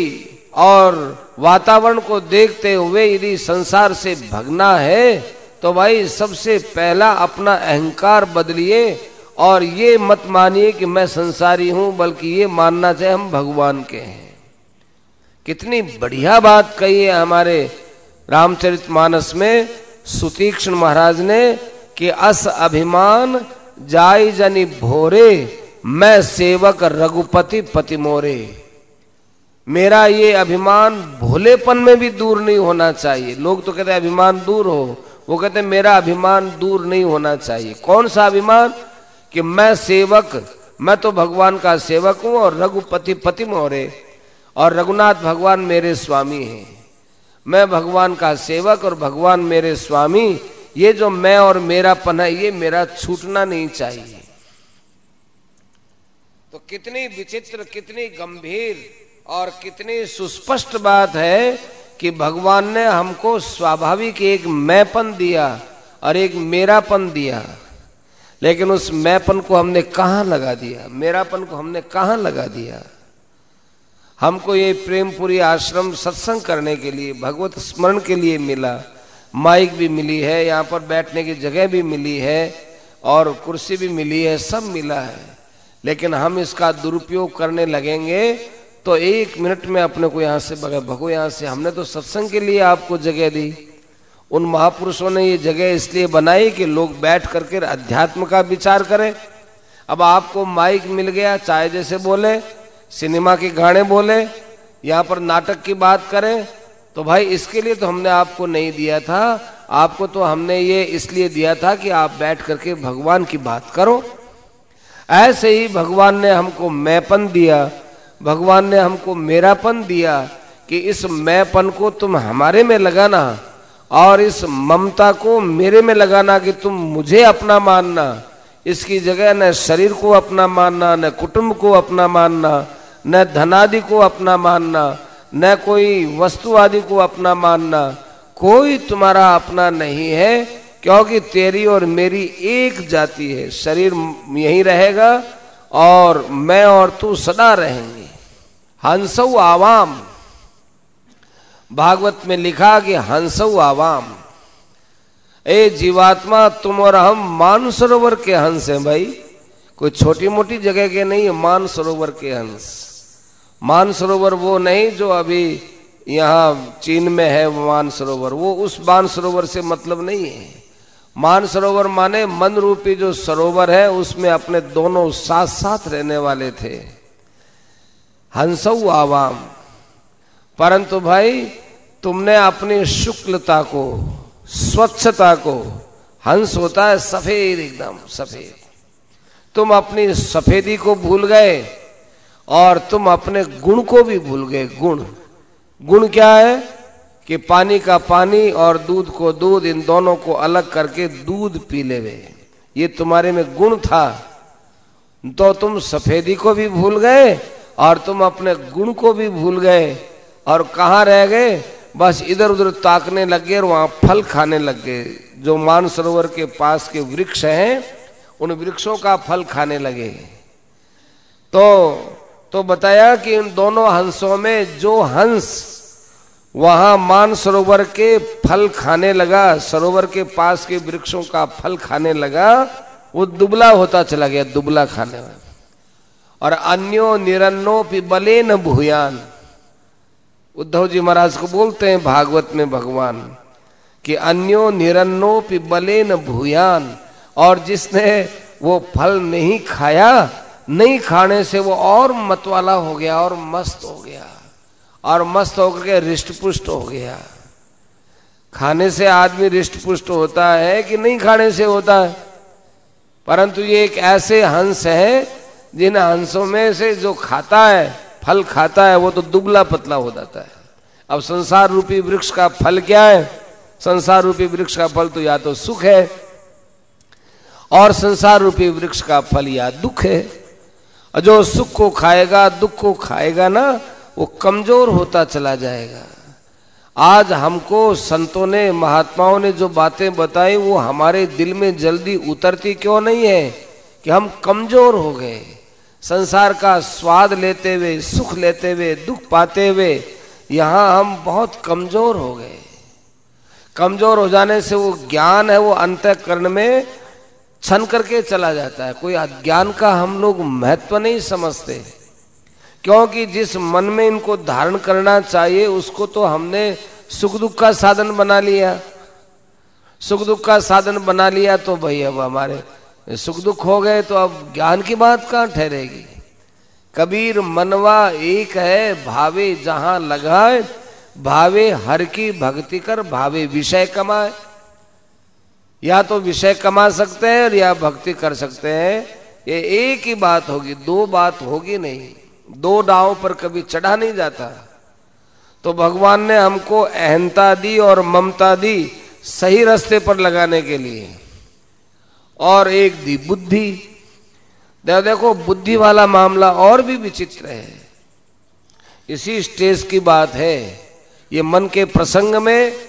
और वातावरण को देखते हुए यदि संसार से भगना है तो भाई सबसे पहला अपना अहंकार बदलिए और ये मत मानिए कि मैं संसारी हूँ, बल्कि ये मानना चाहिए हम भगवान के हैं। कितनी बढ़िया बात कही है हमारे रामचरित मानस में, सुतीक्ष्ण महाराज ने, कि अस अभिमान जाय जनी भोरे, मैं सेवक रघुपति पति मोरे। मेरा ये अभिमान भोलेपन में भी दूर नहीं होना चाहिए। लोग तो कहते अभिमान दूर हो। वो कहते मेरा अभिमान दूर नहीं होना चाहिए। कौन सा अभिमान? कि मैं सेवक, मैं तो भगवान का सेवक हूँ और रघुपति पति मोरे। और रघुनाथ भगवान मेरे स्वामी हैं। मैं भगवान का सेवक और भगवान मेरे स्वामी, ये जो मैं और मेरा पन है, ये मेरा छूटना नहीं चाहिए। तो कितनी विचित्र, कितनी गंभीर और कितनी सुस्पष्ट बात है कि भगवान ने हमको स्वाभाविक एक मैपन दिया और एक मेरापन दिया। लेकिन उस मैपन को हमने कहा लगा दिया? मेरापन को हमने कहा लगा दिया? हमको ये प्रेमपुरी आश्रम सत्संग करने के लिए, भगवत स्मरण के लिए मिला। माइक भी मिली है, यहाँ पर बैठने की जगह भी मिली है, और कुर्सी भी मिली है, सब मिला है। लेकिन हम इसका दुरुपयोग करने लगेंगे तो एक मिनट में अपने को यहाँ से भगो, यहाँ से हमने तो सत्संग के लिए आपको जगह दी। उन महापुरुषों ने ये जगह इसलिए बनाई कि लोग बैठ करके अध्यात्म का विचार करें। अब आपको माइक मिल गया चाहे जैसे बोले सिनेमा के गाने बोले, यहाँ पर नाटक की बात करें तो भाई इसके लिए तो हमने आपको नहीं दिया था, आपको तो हमने ये इसलिए दिया था कि आप बैठ करके भगवान की बात करो। ऐसे ही भगवान ने हमको मैपन दिया, भगवान ने हमको मेरापन दिया कि इस मैंपन को तुम हमारे में लगाना और इस ममता को मेरे में लगाना कि तुम मुझे अपना मानना। इसकी जगह न शरीर को अपना मानना, न कुटुंब को अपना मानना न धनादि को अपना मानना, न कोई वस्तु आदि को अपना मानना, कोई तुम्हारा अपना नहीं है, क्योंकि तेरी और मेरी एक जाति है। शरीर यही रहेगा और मैं और तू सदा रहेंगे। हंसौ आवाम। भागवत में लिखा कि हंसौ आवाम। ए जीवात्मा, तुम और हम मान सरोवर के हंस हैं भाई। कोई छोटी मोटी जगह के नहीं है मान सरोवर के हंस। मान सरोवर वो नहीं जो अभी यहाँ चीन में है मान सरोवर वो उस मान सरोवर से मतलब नहीं है। मानसरोवर माने मन रूपी जो सरोवर है, उसमें अपने दोनों साथ साथ रहने वाले थे। हंसऊ आवाम। परंतु भाई, तुमने अपनी शुक्लता को, स्वच्छता को, हंस होता है सफ़ेद एकदम, सफ़ेद। तुम अपनी सफेदी को भूल गए और तुम अपने गुण को भी भूल गए, गुण। गुण क्या है? कि पानी का पानी और दूध को दूध, इन दोनों को अलग करके दूध पी ले ये तुम्हारे में गुण था। तो तुम सफेदी को भी भूल गए और तुम अपने गुण को भी भूल गए। और कहा रह गए? बस इधर उधर ताकने लग गए और वहाँ फल खाने लग गए। जो मानसरोवर के पास के वृक्ष हैं, उन वृक्षों का फल खाने लगे। तो तो बताया कि इन दोनों हंसों में जो हंस वहाँ मान सरोवर के फल खाने लगा, सरोवर के पास के वृक्षों का फल खाने लगा, वो दुबला होता चला गया, दुबला खाने में। और अन्यो निरन्नो बले न भूयान। उद्धव जी महाराज को बोलते हैं, भागवत में भगवान, कि अन्यो निरन्नो बले न भूयान, और जिसने वो फल नहीं खाया नहीं खाने से वो और मतवाला हो गया, और मस्त हो गया, और मस्त होकर के रिष्ट पुष्ट हो गया। खाने से आदमी रिष्ट पुष्ट होता है कि नहीं खाने से होता है? परंतु ये एक ऐसे हंस है, जिन हंसों में से जो खाता है, फल खाता है, वो तो दुबला पतला हो जाता है। अब संसार रूपी वृक्ष का फल क्या है? संसार रूपी वृक्ष का फल तो या तो सुख है, और संसार रूपी वृक्ष का फल या दुख है। और जो सुख को खाएगा, दुख को खाएगा ना, वो कमज़ोर होता चला जाएगा। आज हमको संतों ने, महात्माओं ने जो बातें बताई, वो हमारे दिल में जल्दी उतरती क्यों नहीं है? कि हम कमज़ोर हो गए। संसार का स्वाद लेते हुए, सुख लेते हुए, दुख पाते हुए, यहाँ हम बहुत कमज़ोर हो गए। कमज़ोर हो जाने से वो ज्ञान है, वो अंतकरण में छन करके चला जाता है। कोई अज्ञान का हम लोग महत्व नहीं समझते। क्योंकि जिस मन में इनको धारण करना चाहिए, उसको तो हमने सुख दुख का साधन बना लिया। सुख दुख का साधन बना लिया तो भाई अब हमारे सुख दुख हो गए तो अब ज्ञान की बात कहाँ ठहरेगी? कबीर मनवा एक है, भावे जहाँ लगाए, भावे हर की भक्ति कर, भावे विषय कमाए। या तो विषय कमा सकते हैं और या भक्ति कर सकते हैं। ये एक ही बात होगी, दो बात होगी नहीं। दो डाव पर कभी चढ़ा नहीं जाता। तो भगवान ने हमको अहंता दी और ममता दी सही रास्ते पर लगाने के लिए। और एक दी बुद्धि। देखो, बुद्धि वाला मामला और भी विचित्र है। इसी स्टेज की बात है। ये मन के प्रसंग में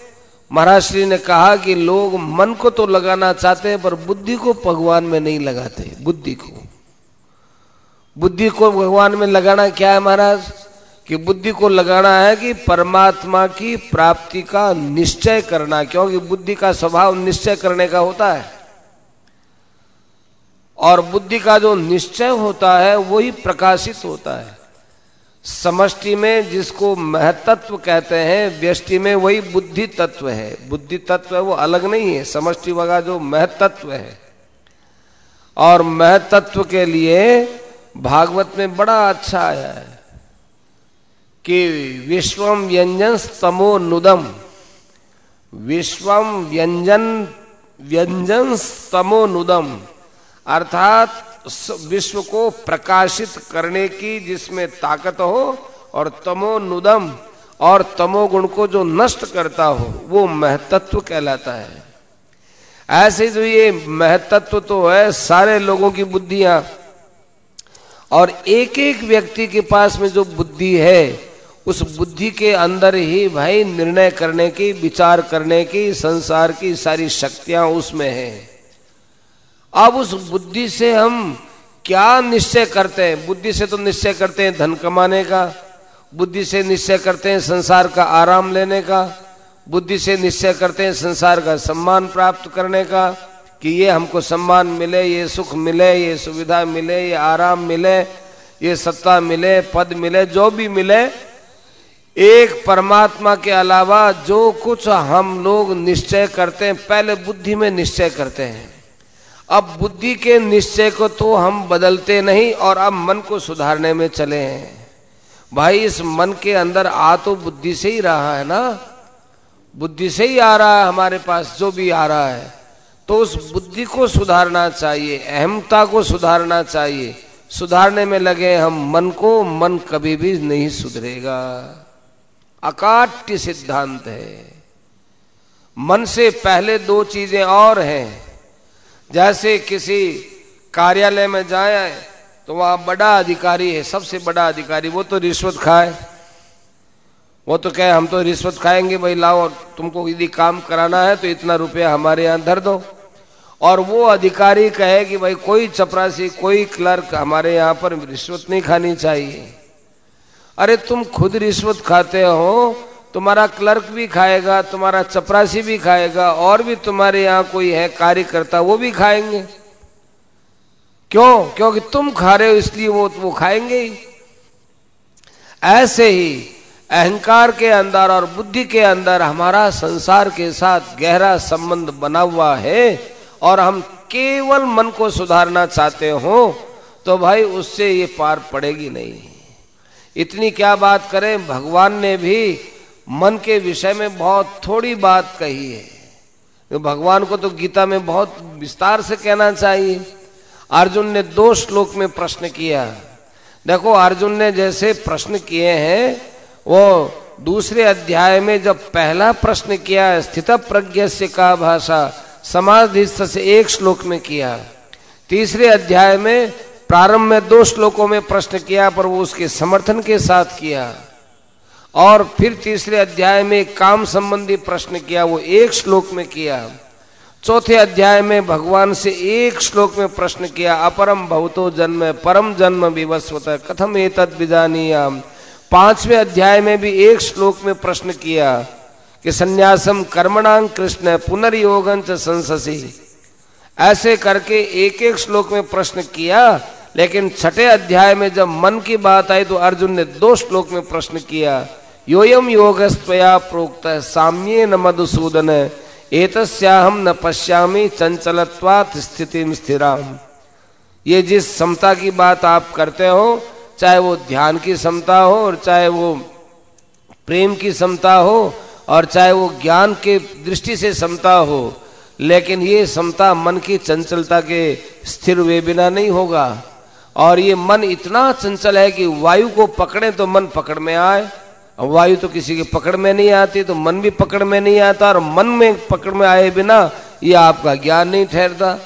महाराज श्री ने कहा कि लोग मन को तो लगाना चाहते हैं, पर बुद्धि को भगवान में नहीं लगाते, बुद्धि को। बुद्धि को भगवान में लगाना क्या है महाराज? कि बुद्धि को लगाना है कि परमात्मा की प्राप्ति का निश्चय करना, क्योंकि बुद्धि का स्वभाव निश्चय करने का होता है। और बुद्धि का जो निश्चय होता है वही प्रकाशित होता है। समष्टि में जिसको महतत्व कहते हैं, व्यष्टि में वही बुद्धि तत्व है। बुद्धि तत्व है, वो अलग नहीं है। समष्टि वगैरह जो महतत्व है। और महतत्व के लिए भागवत में बड़ा अच्छा आया है कि विश्वम व्यंजन स्तमो नुदम। विश्वम व्यंजन व्यंजन स्तमो नुदम। अर्थात विश्व को प्रकाशित करने की जिसमें ताकत हो और तमो नुदम और तमोगुण को जो नष्ट करता हो, वो महतत्व कहलाता है। ऐसे जो ये महतत्व तो है, सारे लोगों की बुद्धियाँ और एक एक व्यक्ति के पास में जो बुद्धि है, उस बुद्धि के अंदर ही भाई निर्णय करने की, विचार करने की, संसार की सारी शक्तियाँ उसमें हैं। अब उस बुद्धि से हम क्या निश्चय करते हैं? बुद्धि से तो निश्चय करते हैं धन कमाने का, बुद्धि से निश्चय करते हैं संसार का आराम लेने का, बुद्धि से निश्चय करते हैं संसार का सम्मान प्राप्त करने का, कि ये हमको सम्मान मिले, ये सुख मिले, ये सुविधा मिले, ये आराम मिले, ये सत्ता मिले, पद मिले, जो भी मिले, एक परमात्मा के अलावा जो कुछ हम लोग निश्चय करते हैं, पहले बुद्धि में निश्चय करते हैं। अब बुद्धि के निश्चय को तो हम बदलते नहीं और अब मन को सुधारने में चले हैं। भाई, इस मन के अंदर आ तो बुद्धि से ही रहा है ना? बुद्धि से ही आ रहा है हमारे पास, जो भी आ रहा है। तो उस बुद्धि को सुधारना चाहिए, अहमता को सुधारना चाहिए। सुधारने में लगे हम, मन को, मन कभी भी नहीं सुधरेगा। अकाट्य सिद्धांत है। मन से पहले दो चीज़ें और हैं। जैसे किसी कार्यालय में जाए तो वहाँ बड़ा अधिकारी है, सबसे बड़ा अधिकारी। वो तो रिश्वत खाए। वो तो कहे, हम तो रिश्वत खाएँगे, भाई, लाओ तुमको यदि काम कराना है तो इतना रुपया हमारे यहाँ धर दो। और वो अधिकारी कहे कि, भाई, कोई चपरासी, कोई क्लर्क हमारे यहाँ पर रिश्वत नहीं खानी चाहिए। अरे, तुम खुद रिश्वत खाते हो तुम्हारा क्लर्क भी खाएगा, तुम्हारा चपरासी भी खाएगा, और भी तुम्हारे यहाँ कोई है कार्यकर्ता, वो भी खाएँगे। क्यों? क्योंकि तुम खा रहे हो, इसलिए वो वो खाएँगे ही। ऐसे ही अहंकार के अंदर और बुद्धि के अंदर हमारा संसार के साथ गहरा संबंध बना हुआ है, और हम केवल मन को सुधारना चाहते हो तो भाई उससे ये पार पड़ेगी नहीं। इतनी क्या बात करें, भगवान ने भी मन के विषय में बहुत थोड़ी बात कही है। तो भगवान को तो गीता में बहुत विस्तार से कहना चाहिए। अर्जुन ने दो श्लोक में प्रश्न किया। देखो, अर्जुन ने जैसे प्रश्न किए हैं, वो दूसरे अध्याय में जब पहला प्रश्न किया, स्थित प्रज्ञ से का भाषा समाधिस्थ से एक श्लोक में किया। तीसरे अध्याय में प्रारंभ में दो श्लोकों में प्रश्न किया, पर वो उसके समर्थन के साथ किया। और फिर तीसरे अध्याय में काम संबंधी प्रश्न किया, वो एक श्लोक में किया। चौथे अध्याय में भगवान से एक श्लोक में प्रश्न किया, अपरम भवतो जन्म, परम जन्म विवस्वत, कथम एतद विजानीयाम। पाँचवें अध्याय में भी एक श्लोक में प्रश्न किया कि संन्यासम कर्मणांग कृष्ण, पुनर्योगं संससी। ऐसे करके एक एक श्लोक में प्रश्न किया लेकिन छठे अध्याय में जब मन की बात आई तो अर्जुन ने दो श्लोक में प्रश्न किया, योयम योगस्त्वया प्रोक्त साम्ये न मधुसूदन एतस्याहम न पश्यामी चंचलत्वात स्थिति स्थिराम। ये जिस समता की बात आप करते हो, चाहे वो ध्यान की समता हो और चाहे वो प्रेम की समता हो और चाहे वो ज्ञान के दृष्टि से समता हो, लेकिन ये समता मन की चंचलता के स्थिर हुए बिना नहीं होगा। और ये मन इतना चंचल है कि वायु को पकड़े तो मन पकड़ में आए। वायु तो किसी के पकड़ में नहीं आती तो मन भी पकड़ में नहीं आता और मन में पकड़ में आए बिना ये आपका ज्ञान नहीं ठहरता।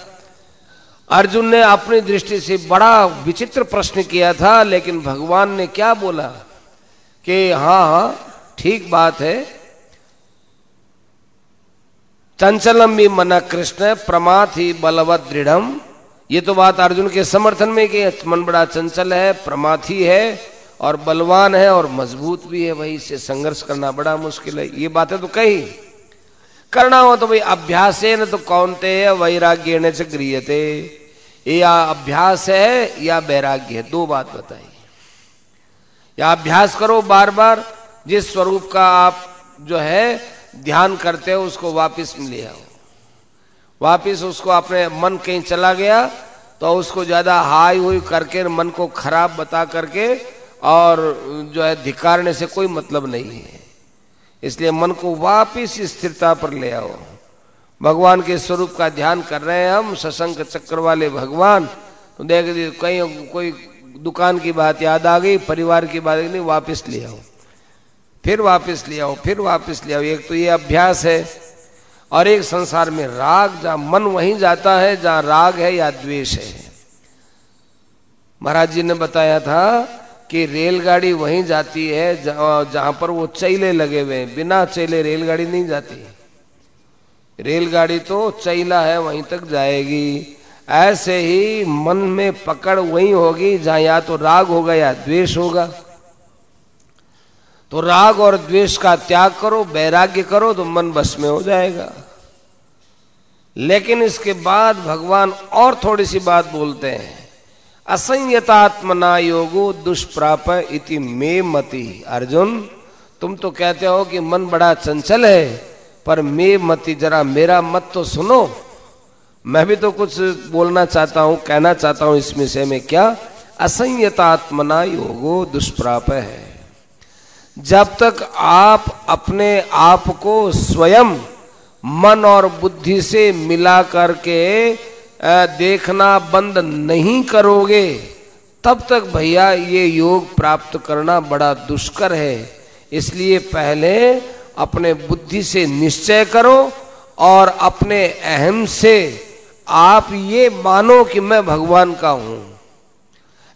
अर्जुन ने अपनी दृष्टि से बड़ा विचित्र प्रश्न किया था, लेकिन भगवान ने क्या बोला कि हाँ हाँ ठीक बात है। चंचलम भी मना कृष्ण, प्रमाथ ही बलवत दृढ़ ये तो बात अर्जुन के समर्थन में कि मन बड़ा चंचल है, प्रमाथी है और बलवान है और मज़बूत भी है। भाई इससे संघर्ष करना बड़ा मुश्किल है। ये बातें तो कही। करना हो तो भाई अभ्यास है न तो कौन थे वैराग्य ने थे या अभ्यास है या वैराग्य है। दो बात बताई। या अभ्यास करो बार बार जिस स्वरूप का आप जो है ध्यान करते हो, उसको वापिस ले आओ। वापिस उसको अपने मन कहीं चला गया तो उसको ज़्यादा हाई हुई करके मन को खराब बता करके और जो है धिकारने से कोई मतलब नहीं है। इसलिए मन को वापिस स्थिरता पर ले आओ। भगवान के स्वरूप का ध्यान कर रहे हैं हम सशंक चक्र वाले भगवान। तो देख कहीं कोई दुकान की बात याद आ गई, परिवार की बात नहीं, वापस ले आओ। फिर वापस ले आओ, फिर वापस ले आओ। एक तो ये अभ्यास है और एक संसार में राग, जहाँ मन वहीं जाता है, जहाँ राग है या द्वेष है। महाराज जी ने बताया था कि रेलगाड़ी वहीं जाती है, जहाँ पर वो चैले लगे हुए हैं। बिना चैले रेलगाड़ी नहीं जाती। रेलगाड़ी तो चैला है, वहीं तक जाएगी। ऐसे ही मन में पकड़ वही होगी, जहाँ या तो राग होगा या द्वेष होगा। तो राग और द्वेष का त्याग करो, वैराग्य करो तो मन बस में हो जाएगा। लेकिन इसके बाद भगवान और थोड़ी सी बात बोलते हैं। असंयतात्मना योगो दुष्प्राप इति मे मति। अर्जुन, तुम तो कहते हो कि मन बड़ा चंचल है, पर मे मति जरा मेरा मत तो सुनो। मैं भी तो कुछ बोलना चाहता हूँ, कहना चाहता हूँ इस विषय में क्या? असंयतात्मना योगो दुष्प्राप है। जब तक आप अपने आप को स्वयं मन और बुद्धि से मिला करके देखना बंद नहीं करोगे, तब तक भैया ये योग प्राप्त करना बड़ा दुष्कर है। इसलिए पहले अपने बुद्धि से निश्चय करो और अपने अहम से आप ये मानो कि मैं भगवान का हूँ।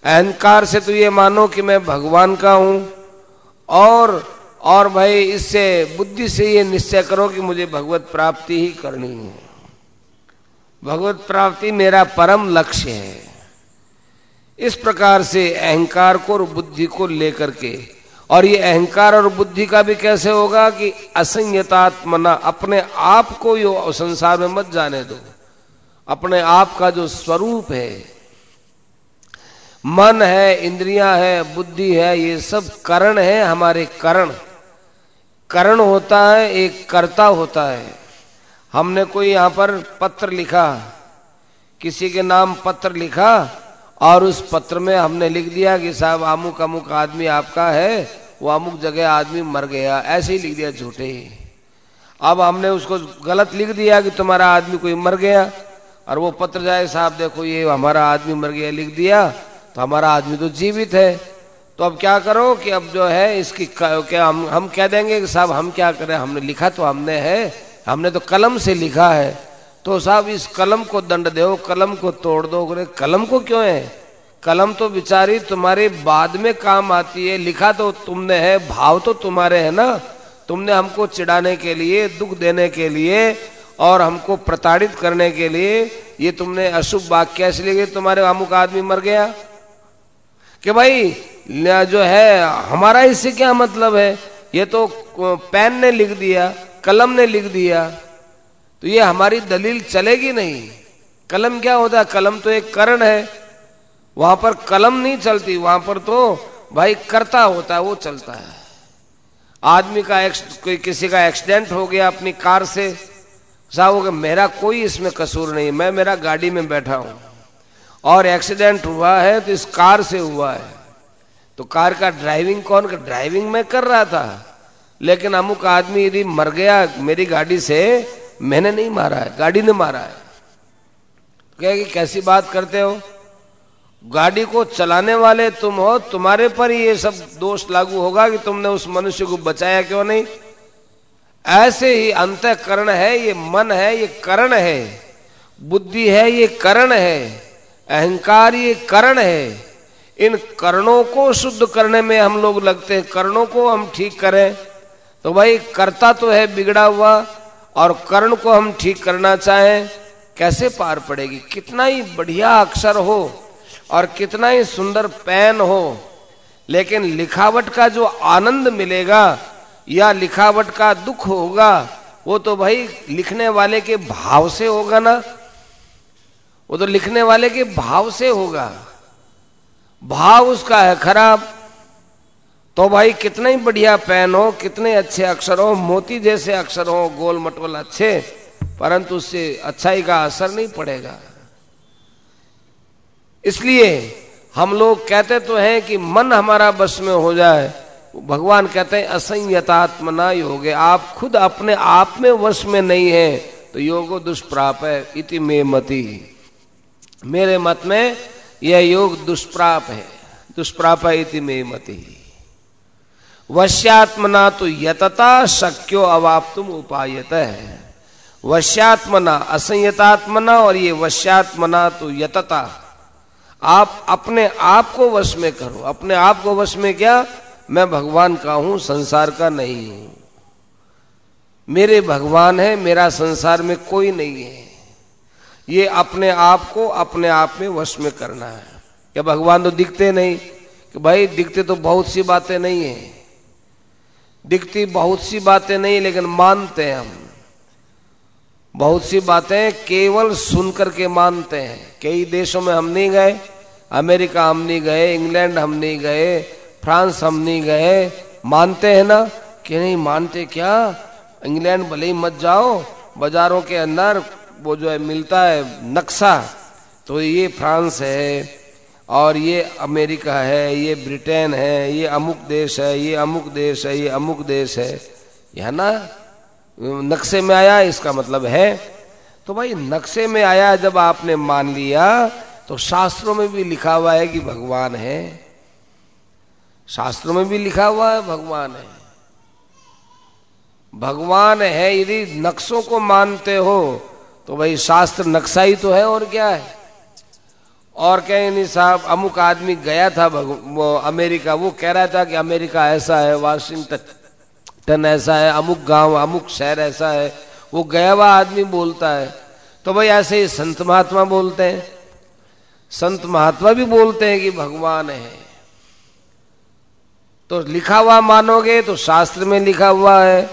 अहंकार से तो ये मानो कि मैं भगवान का हूँ। और और भाई इससे, बुद्धि से ये निश्चय करो कि मुझे भगवत प्राप्ति ही करनी है। भगवत प्राप्ति मेरा परम लक्ष्य है। इस प्रकार से अहंकार को और बुद्धि को लेकर के, और ये अहंकार और बुद्धि का भी कैसे होगा कि असंयतात्मना, अपने आप को यो संसार में मत जाने दो। अपने आप का जो स्वरूप है मन है, इंद्रियाँ है, बुद्धि है, ये सब करण है हमारे करण। करण होता है, एक कर्ता होता है। हमने कोई यहाँ पर पत्र लिखा, किसी के नाम पत्र लिखा, और उस पत्र में हमने लिख दिया कि साहब, अमुक अमुक आदमी आपका है, वो अमुक जगह आदमी मर गया, ऐसे ही लिख दिया झूठे। अब हमने उसको गलत लिख दिया कि तुम्हारा आदमी कोई मर गया, और वो पत्र जाए, साहब देखो, ये हमारा आदमी मर गया, लिख दिया तो हमारा आदमी तो जीवित है। तो अब क्या करो कि अब जो है इसकी क्या हम हम कह देंगे कि साहब हम क्या करें? हमने लिखा तो हमने है। हमने तो कलम से लिखा है। तो साहब इस कलम को दंड दो, कलम को तोड़ दो। कलम को क्यों है? कलम तो बिचारी तुम्हारे बाद में काम आती है। लिखा तो तुमने है, भाव तो तुम्हारे है ना। तुमने हमको चिढ़ाने के लिए, दुख देने के लिए और हमको प्रताड़ित करने के लिए ये तुमने अशुभ वाक्य लिए तुम्हारे अमुक आदमी मर गया। कि भाई जो है, हमारा इससे क्या मतलब है? ये तो पेन ने लिख दिया, कलम ने लिख दिया तो ये हमारी दलील चलेगी नहीं। कलम क्या होता है? कलम तो एक करण है। वहाँ पर कलम नहीं चलती, वहाँ पर तो भाई करता होता है, वो चलता है। आदमी का कोई किसी का एक्सीडेंट हो गया अपनी कार से, साहब मेरा कोई इसमें कसूर नहीं मैं मेरा गाड़ी में बैठा हूँ। और एक्सीडेंट हुआ है तो इस कार से हुआ है। तो कार का ड्राइविंग कौन कर ड्राइविंग में कर रहा था। लेकिन अमुक आदमी यदि मर गया, मेरी गाड़ी से मैंने नहीं मारा है, गाड़ी ने मारा है। तो कहेगी कैसी बात करते हो? गाड़ी को चलाने वाले तुम हो, तुम्हारे पर ही ये सब दोष लागू होगा कि तुमने उस मनुष्य को बचाया क्यों नहीं? ऐसे ही अंतकरण है, ये मन है, ये करण है। बुद्धि है, ये करण है। अहंकार ये करण है। इन कर्णों को शुद्ध करने में हम लोग लगते हैं। कर्णों को हम ठीक करें। तो भाई, करता तो है बिगड़ा हुआ और कर्ण को हम ठीक करना चाहें, कैसे पार पड़ेगी? कितना ही बढ़िया अक्षर हो और कितना ही सुंदर पेन हो, लेकिन लिखावट का जो आनंद मिलेगा या लिखावट का दुख होगा, वो तो भाई लिखने वाले के भाव से होगा ना। वो तो लिखने वाले के भाव से होगा। भाव उसका है खराब। तो भाई कितने ही बढ़िया पेन हो, कितने अच्छे अक्षर हो, मोती जैसे अक्षर हो, गोल मटोल अच्छे, परंतु उससे अच्छाई का असर नहीं पड़ेगा। इसलिए हम लोग कहते तो हैं कि मन हमारा बस में हो जाए। भगवान कहते हैं असंयतात्मना योग आप खुद अपने आप में वश में नहीं है तो योगो दुष्प्राप है, इति में मती। मेरे मत में यह योग दुष्प्राप है। दुष्प्राप इति मत। ही वश्यात्मना तो यतता शक्यो अवाप तुम उपायत। है वश्यात्मना असंयतात्मना और ये वश्यात्मना तो यतता। आप अपने आप को वश में करो। अपने आप को वश में क्या? मैं भगवान का हूँ, संसार का नहीं हूँ। मेरे भगवान है, मेरा संसार में कोई नहीं है। ये अपने आप को अपने आप में वश में करना है। क्या भगवान तो दिखते नहीं? कि भाई, दिखते तो बहुत सी बातें नहीं है। दिखती बहुत सी बातें नहीं, लेकिन मानते हैं हम। बहुत सी बातें केवल सुन करके मानते हैं। कई देशों में हम नहीं गए। अमेरिका हम नहीं गए। इंग्लैंड हम नहीं गए। फ्रांस हम नहीं गए। मानते हैं ना? कि नहीं मानते क्या? इंग्लैंड भले ही मत जाओ। बाजारों के अंदर वो जो है मिलता है नक्शा तो ये फ्रांस है, और ये अमेरिका है, ये ब्रिटेन है, ये अमुक देश है, ये अमुक देश है, ये अमुक देश है। यह ना, नक्शे में आया, इसका मतलब है तो भाई नक्शे में आया जब आपने मान लिया तो शास्त्रों में भी लिखा हुआ है कि भगवान है। शास्त्रों में भी लिखा हुआ है, भगवान है। भगवान है, यदि नक्शों को मानते हो तो भाई शास्त्र नक्शा ही तो है और क्या है? और क्या नहीं साहब, अमुक आदमी गया था वो अमेरिका, वो कह रहा था कि अमेरिका ऐसा है, वाशिंगटन, टन ऐसा है, अमुक गाँव, अमुक शहर ऐसा है, वो गया हुआ आदमी बोलता है। तो भाई ऐसे ही संत महात्मा बोलते हैं। संत महात्मा भी बोलते हैं कि भगवान है। तो लिखा हुआ मानोगे तो शास्त्र में लिखा हुआ है,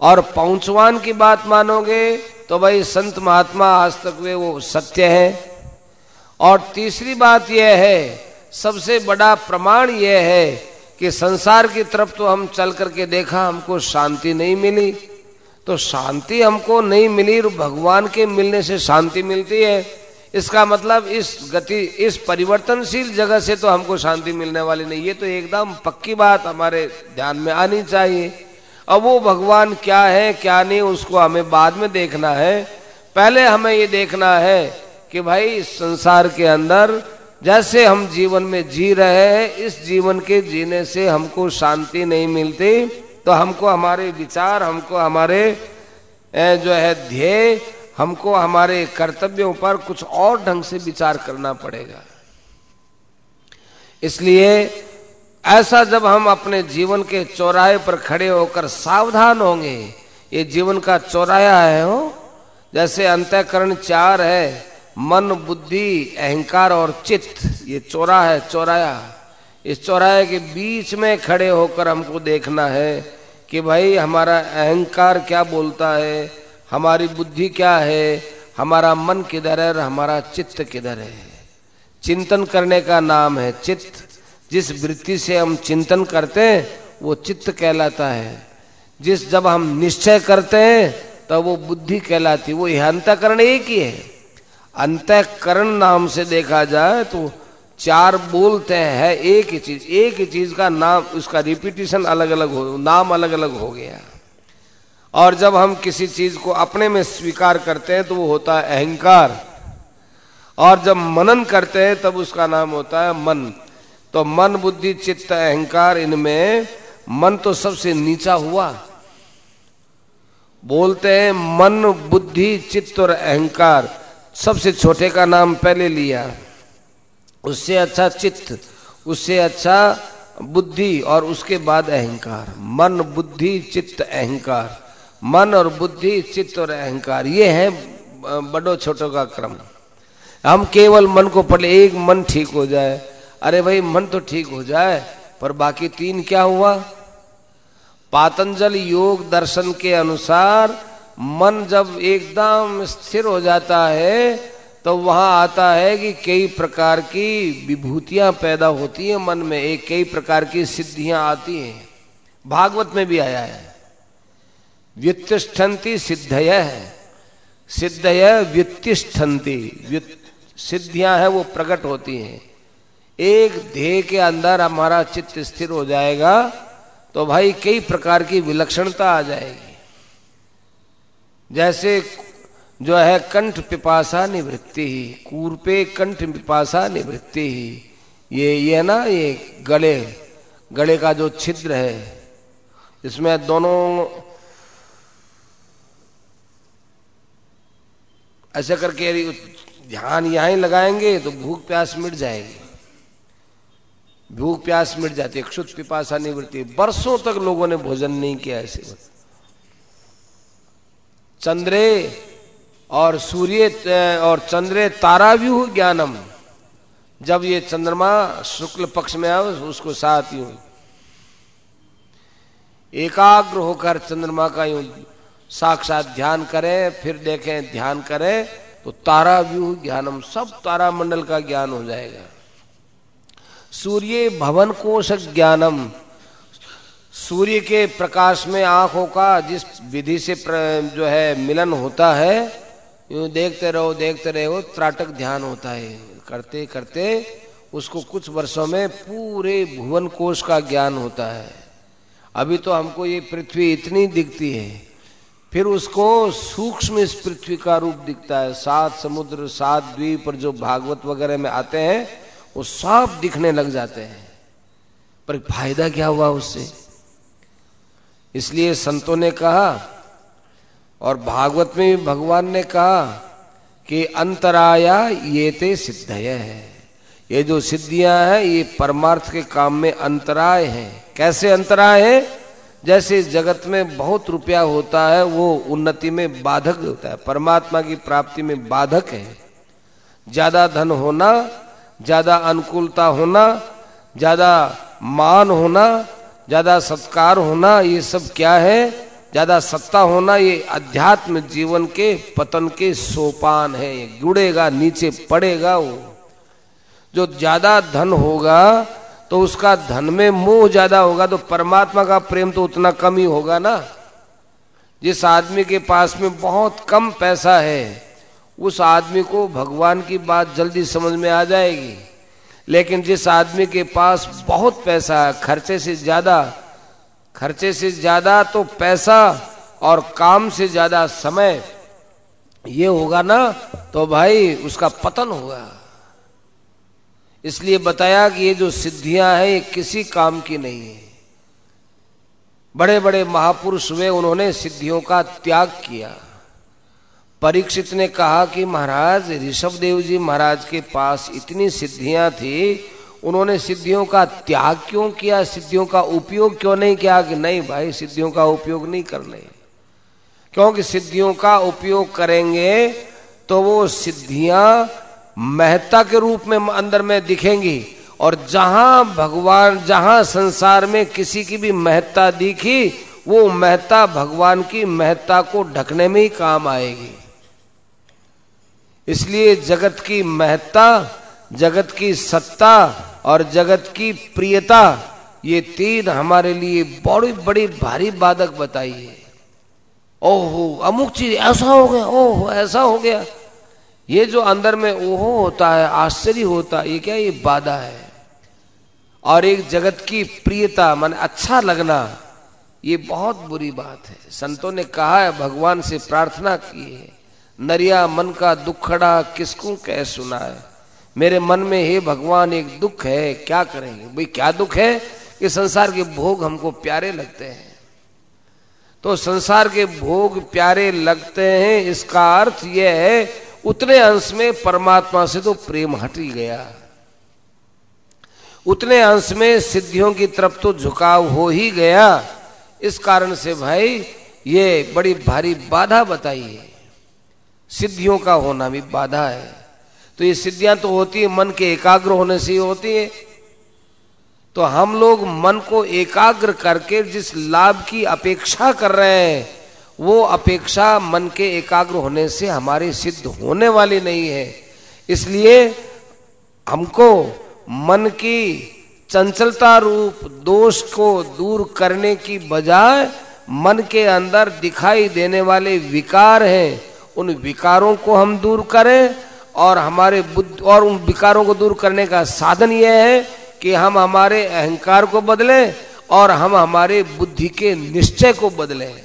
और पहुंचवान की बात मानोगे तो भाई संत महात्मा आज तक वे वो सत्य है। और तीसरी बात यह है, सबसे बड़ा प्रमाण यह है कि संसार की तरफ़ तो हम चल करके देखा हमको शांति नहीं मिली। तो शांति हमको नहीं मिली भगवान के मिलने से शांति मिलती है। इसका मतलब इस गति, इस परिवर्तनशील जगह से तो हमको शांति मिलने वाली नहीं। ये तो एकदम पक्की बात हमारे ध्यान में आनी चाहिए। अब वो भगवान क्या है, क्या नहीं, उसको हमें बाद में देखना है। पहले हमें ये देखना है कि भाई, इस संसार के अंदर जैसे हम जीवन में जी रहे हैं, इस जीवन के जीने से हमको शांति नहीं मिलती। तो हमको हमारे विचार, हमको हमारे जो है ध्येय, हमको हमारे कर्तव्यों पर कुछ और ढंग से विचार करना पड़ेगा। इसलिए ऐसा जब हम अपने जीवन के चौराहे पर खड़े होकर सावधान होंगे, ये जीवन का चौराया है हो जैसे अंतकरण चार है, मन, बुद्धि, अहंकार और चित्त, ये चौरा है चौराया इस चौराहे के बीच में खड़े होकर हमको देखना है कि भाई, हमारा अहंकार क्या बोलता है, हमारी बुद्धि क्या है, हमारा मन किधर है और हमारा चित्त किधर है। चिंतन करने का नाम है चित्त। जिस वृत्ति से हम चिंतन करते हैं, वो चित्त कहलाता है। जिस जब हम निश्चय करते हैं तो वो बुद्धि कहलाती वो यह अंतकरण एक ही है। अंतकरण नाम से देखा जाए तो चार बोलते हैं एक ही चीज़। एक ही चीज़ का नाम, उसका रिपीटिशन अलग अलग हो, नाम अलग अलग हो गया। और जब हम किसी चीज़ को अपने में स्वीकार करते हैं तो वो होता है अहंकार। और जब मनन करते हैं, तब उसका नाम होता है मन। तो मन, बुद्धि, चित्त, अहंकार इनमें मन तो सबसे नीचा हुआ। बोलते हैं, मन, बुद्धि, चित्त और अहंकार सबसे छोटे का नाम पहले लिया। उससे अच्छा चित्त, उससे अच्छा बुद्धि और उसके बाद अहंकार। मन, बुद्धि, चित्त, अहंकार। मन और बुद्धि, चित्त और अहंकार, ये है, बड़ो छोटो का क्रम। हम केवल मन को पढ़े, एक मन ठीक हो जाए अरे भाई, मन तो ठीक हो जाए, पर बाकी तीन क्या हुआ? पातंजल योग दर्शन के अनुसार मन जब एकदम स्थिर हो जाता है तो वहाँ आता है कि कई प्रकार की विभूतियाँ पैदा होती हैं मन में, एक कई प्रकार की सिद्धियाँ आती हैं। भागवत में भी आया है। व्युतिष्ठन्ति सिद्धय। है सिद्धय व्युतिष्ठन्ति सिद्धियाँ हैं, वो प्रकट होती हैं। एक ध्येय के अंदर हमारा चित्त स्थिर हो जाएगा तो भाई कई प्रकार की विलक्षणता आ जाएगी। जैसे जो है कंठ पिपासा निवृत्ति ही कूरपे कंठ पिपासा निवृत्ति ही। ये ये ना, ये गले गले का जो छिद्र है, इसमें दोनों ऐसे करके ध्यान यहाँ लगाएँगे तो भूख प्यास मिट जाएगी। भूख प्यास मिट जाती है क्षुत पिपासा निवृत्ति। बरसों तक लोगों ने भोजन नहीं किया ऐसे। चंद्रे और सूर्य, और चंद्रे तारा व्यू ज्ञानम। जब ये चंद्रमा शुक्ल पक्ष में आए उसको साथ यूँ। एकाग्र होकर चंद्रमा का यूँ साक्षात ध्यान करें, फिर देखें, ध्यान करें तो तारा व्यू ज्ञानम, सब तारा मंडल का ज्ञान हो जाएगा। सूर्य भवन कोश ज्ञानम। सूर्य के प्रकाश में आँखों का जिस विधि से जो है मिलन होता है, यूँ देखते रहो देखते रहो, त्राटक ध्यान होता है। करते करते उसको कुछ वर्षों में पूरे भुवन कोश का ज्ञान होता है। अभी तो हमको ये पृथ्वी इतनी दिखती है, फिर उसको सूक्ष्म इस पृथ्वी का रूप दिखता है। सात समुद्र, सात द्वीप पर जो भागवत वगैरह में आते हैं वो सब दिखने लग जाते हैं। पर फ़ायदा क्या हुआ उससे? इसलिए संतों ने कहा और भागवत में भी भगवान ने कहा कि अंतराया ये ते सिद्ध है। ये जो सिद्धियाँ हैं, ये परमार्थ के काम में अंतराय हैं। कैसे अंतराय है? जैसे जगत में बहुत रुपया होता है, वो उन्नति में बाधक होता है। परमात्मा की प्राप्ति में बाधक है। ज़्यादा धन होना ज़्यादा अनुकूलता होना, ज़्यादा मान होना, ज़्यादा सत्कार होना, ये सब क्या है? ज़्यादा सत्ता होना, ये अध्यात्म जीवन के, पतन के सोपान है जुड़ेगा नीचे पड़ेगा वो। जो ज़्यादा धन होगा तो उसका धन में मोह ज़्यादा होगा तो परमात्मा का प्रेम तो उतना कम ही होगा ना। जिस आदमी के पास में बहुत कम पैसा है उस आदमी को भगवान की बात जल्दी समझ में आ जाएगी। लेकिन जिस आदमी के पास बहुत पैसा है, खर्चे से ज़्यादा, खर्चे से ज़्यादा तो पैसा और काम से ज़्यादा समय, ये होगा ना तो भाई उसका पतन होगा। इसलिए बताया कि ये जो सिद्धियाँ हैं, ये किसी काम की नहीं है। बड़े बड़े महापुरुष हुए, उन्होंने सिद्धियों का त्याग किया। परीक्षित ने कहा कि महाराज, ऋषभ देव जी महाराज के पास इतनी सिद्धियाँ थी, उन्होंने सिद्धियों का त्याग क्यों किया? सिद्धियों का उपयोग क्यों नहीं किया कि नहीं भाई, सिद्धियों का उपयोग नहीं करने क्योंकि सिद्धियों का उपयोग करेंगे तो वो सिद्धियाँ महत्ता के रूप में अंदर में दिखेंगी। और जहाँ भगवान, जहाँ संसार में किसी की भी महत्ता दिखी, वो महत्ता भगवान की महत्ता को ढकने में ही काम आएगी। इसलिए जगत की महत्ता, जगत की सत्ता और जगत की प्रियता, ये तीन हमारे लिए बड़ी बड़ी, भारी बाधक बताई है। ओहो, अमुक चीज़ ऐसा हो गया, ओहो, ऐसा हो गया। ये जो अंदर में ओहो होता है, आश्चर्य होता है, ये क्या ये बाधा है? और एक जगत की प्रियता, मान अच्छा लगना, ये बहुत बुरी बात है। संतों ने कहा है, भगवान से प्रार्थना की है। नरिया मन का दुखड़ा किसको कह सुना है मेरे मन में हे भगवान, एक दुख है, क्या करेंगे? भाई, क्या दुख है? कि संसार के भोग हमको प्यारे लगते हैं। तो संसार के भोग प्यारे लगते हैं, इसका अर्थ यह है, उतने अंश में परमात्मा से तो प्रेम हट ही गया। उतने अंश में सिद्धियों की तरफ़ तो झुकाव हो ही गया। इस कारण से भाई, ये बड़ी भारी बाधा बताई है। सिद्धियों का होना भी बाधा है। तो ये सिद्धियाँ तो होती है, मन के एकाग्र होने से ही होती है। तो हम लोग मन को एकाग्र करके जिस लाभ की अपेक्षा कर रहे हैं, वो अपेक्षा मन के एकाग्र होने से हमारी सिद्ध होने वाली नहीं है। इसलिए हमको मन की चंचलता रूप, दोष को दूर करने की बजाय मन के अंदर दिखाई देने वाले विकार हैं। उन विकारों को हम दूर करें और हमारे बुद्ध और उन विकारों को दूर करने का साधन यह है कि हम हमारे अहंकार को बदलें और हम हमारे बुद्धि के निश्चय को बदलें।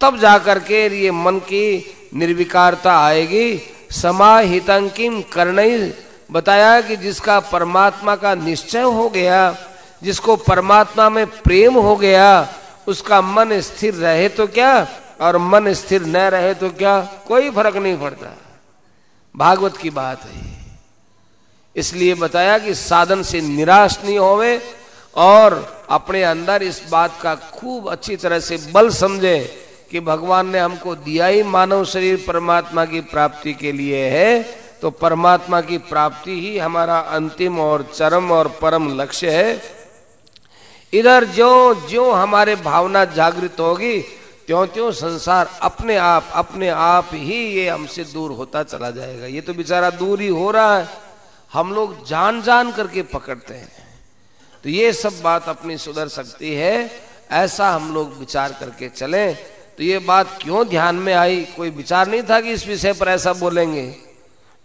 तब जाकर के ये मन की निर्विकारता आएगी। समाहितंकिम कर्ण बताया कि जिसका परमात्मा का निश्चय हो गया, जिसको परमात्मा में प्रेम हो गया, उसका मन स्थिर रहे तो क्या? और मन स्थिर न रहे तो क्या? कोई फ़र्क नहीं पड़ता। भागवत की बात है। इसलिए बताया कि साधन से निराश नहीं होवे और अपने अंदर इस बात का खूब अच्छी तरह से बल समझे कि भगवान ने हमको दिया ही मानव शरीर परमात्मा की प्राप्ति के लिए है। तो परमात्मा की प्राप्ति ही हमारा अंतिम और चरम और परम लक्ष्य है। इधर जो जो हमारे भावना जागृत होगी त्यों त्यों संसार अपने आप अपने आप ही ये हमसे दूर होता चला जाएगा। ये तो बेचारा दूर ही हो रहा है। हम लोग जान जान करके पकड़ते हैं। तो ये सब बात अपनी सुधर सकती है। ऐसा हम लोग विचार करके चले। तो ये बात क्यों ध्यान में आई? कोई विचार नहीं था कि इस विषय पर ऐसा बोलेंगे।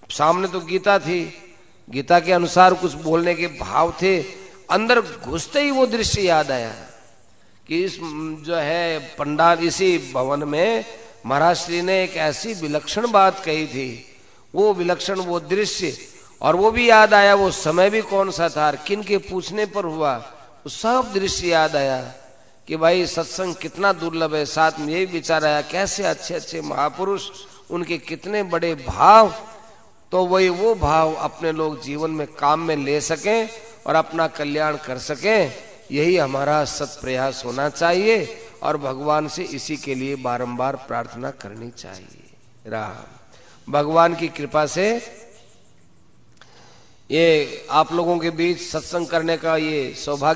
सामने तो गीता थी। गीता के अनुसार कुछ बोलने के भाव थे। अंदर घुसते ही वो दृश्य याद आया। कि इस, जो है, पंडाल इसी भवन में महाराज श्री ने एक ऐसी विलक्षण बात कही थी। वो विलक्षण, वो दृश्य, और वो भी याद आया, वो समय भी कौन सा था किन के पूछने पर हुआ, वो सब दृश्य याद आया कि भाई सत्संग कितना दुर्लभ है। साथ में यही विचार आया, कैसे अच्छे अच्छे महापुरुष, उनके कितने बड़े भाव। तो वही वो भाव अपने लोग जीवन में काम में ले सकें और अपना कल्याण कर सकें। यही हमारा सत प्रयास होना चाहिए और भगवान से इसी के लिए बारंबार प्रार्थना करनी चाहिए। राम। भगवान की कृपा से ये आप लोगों के बीच सत्संग करने का ये सौभाग्य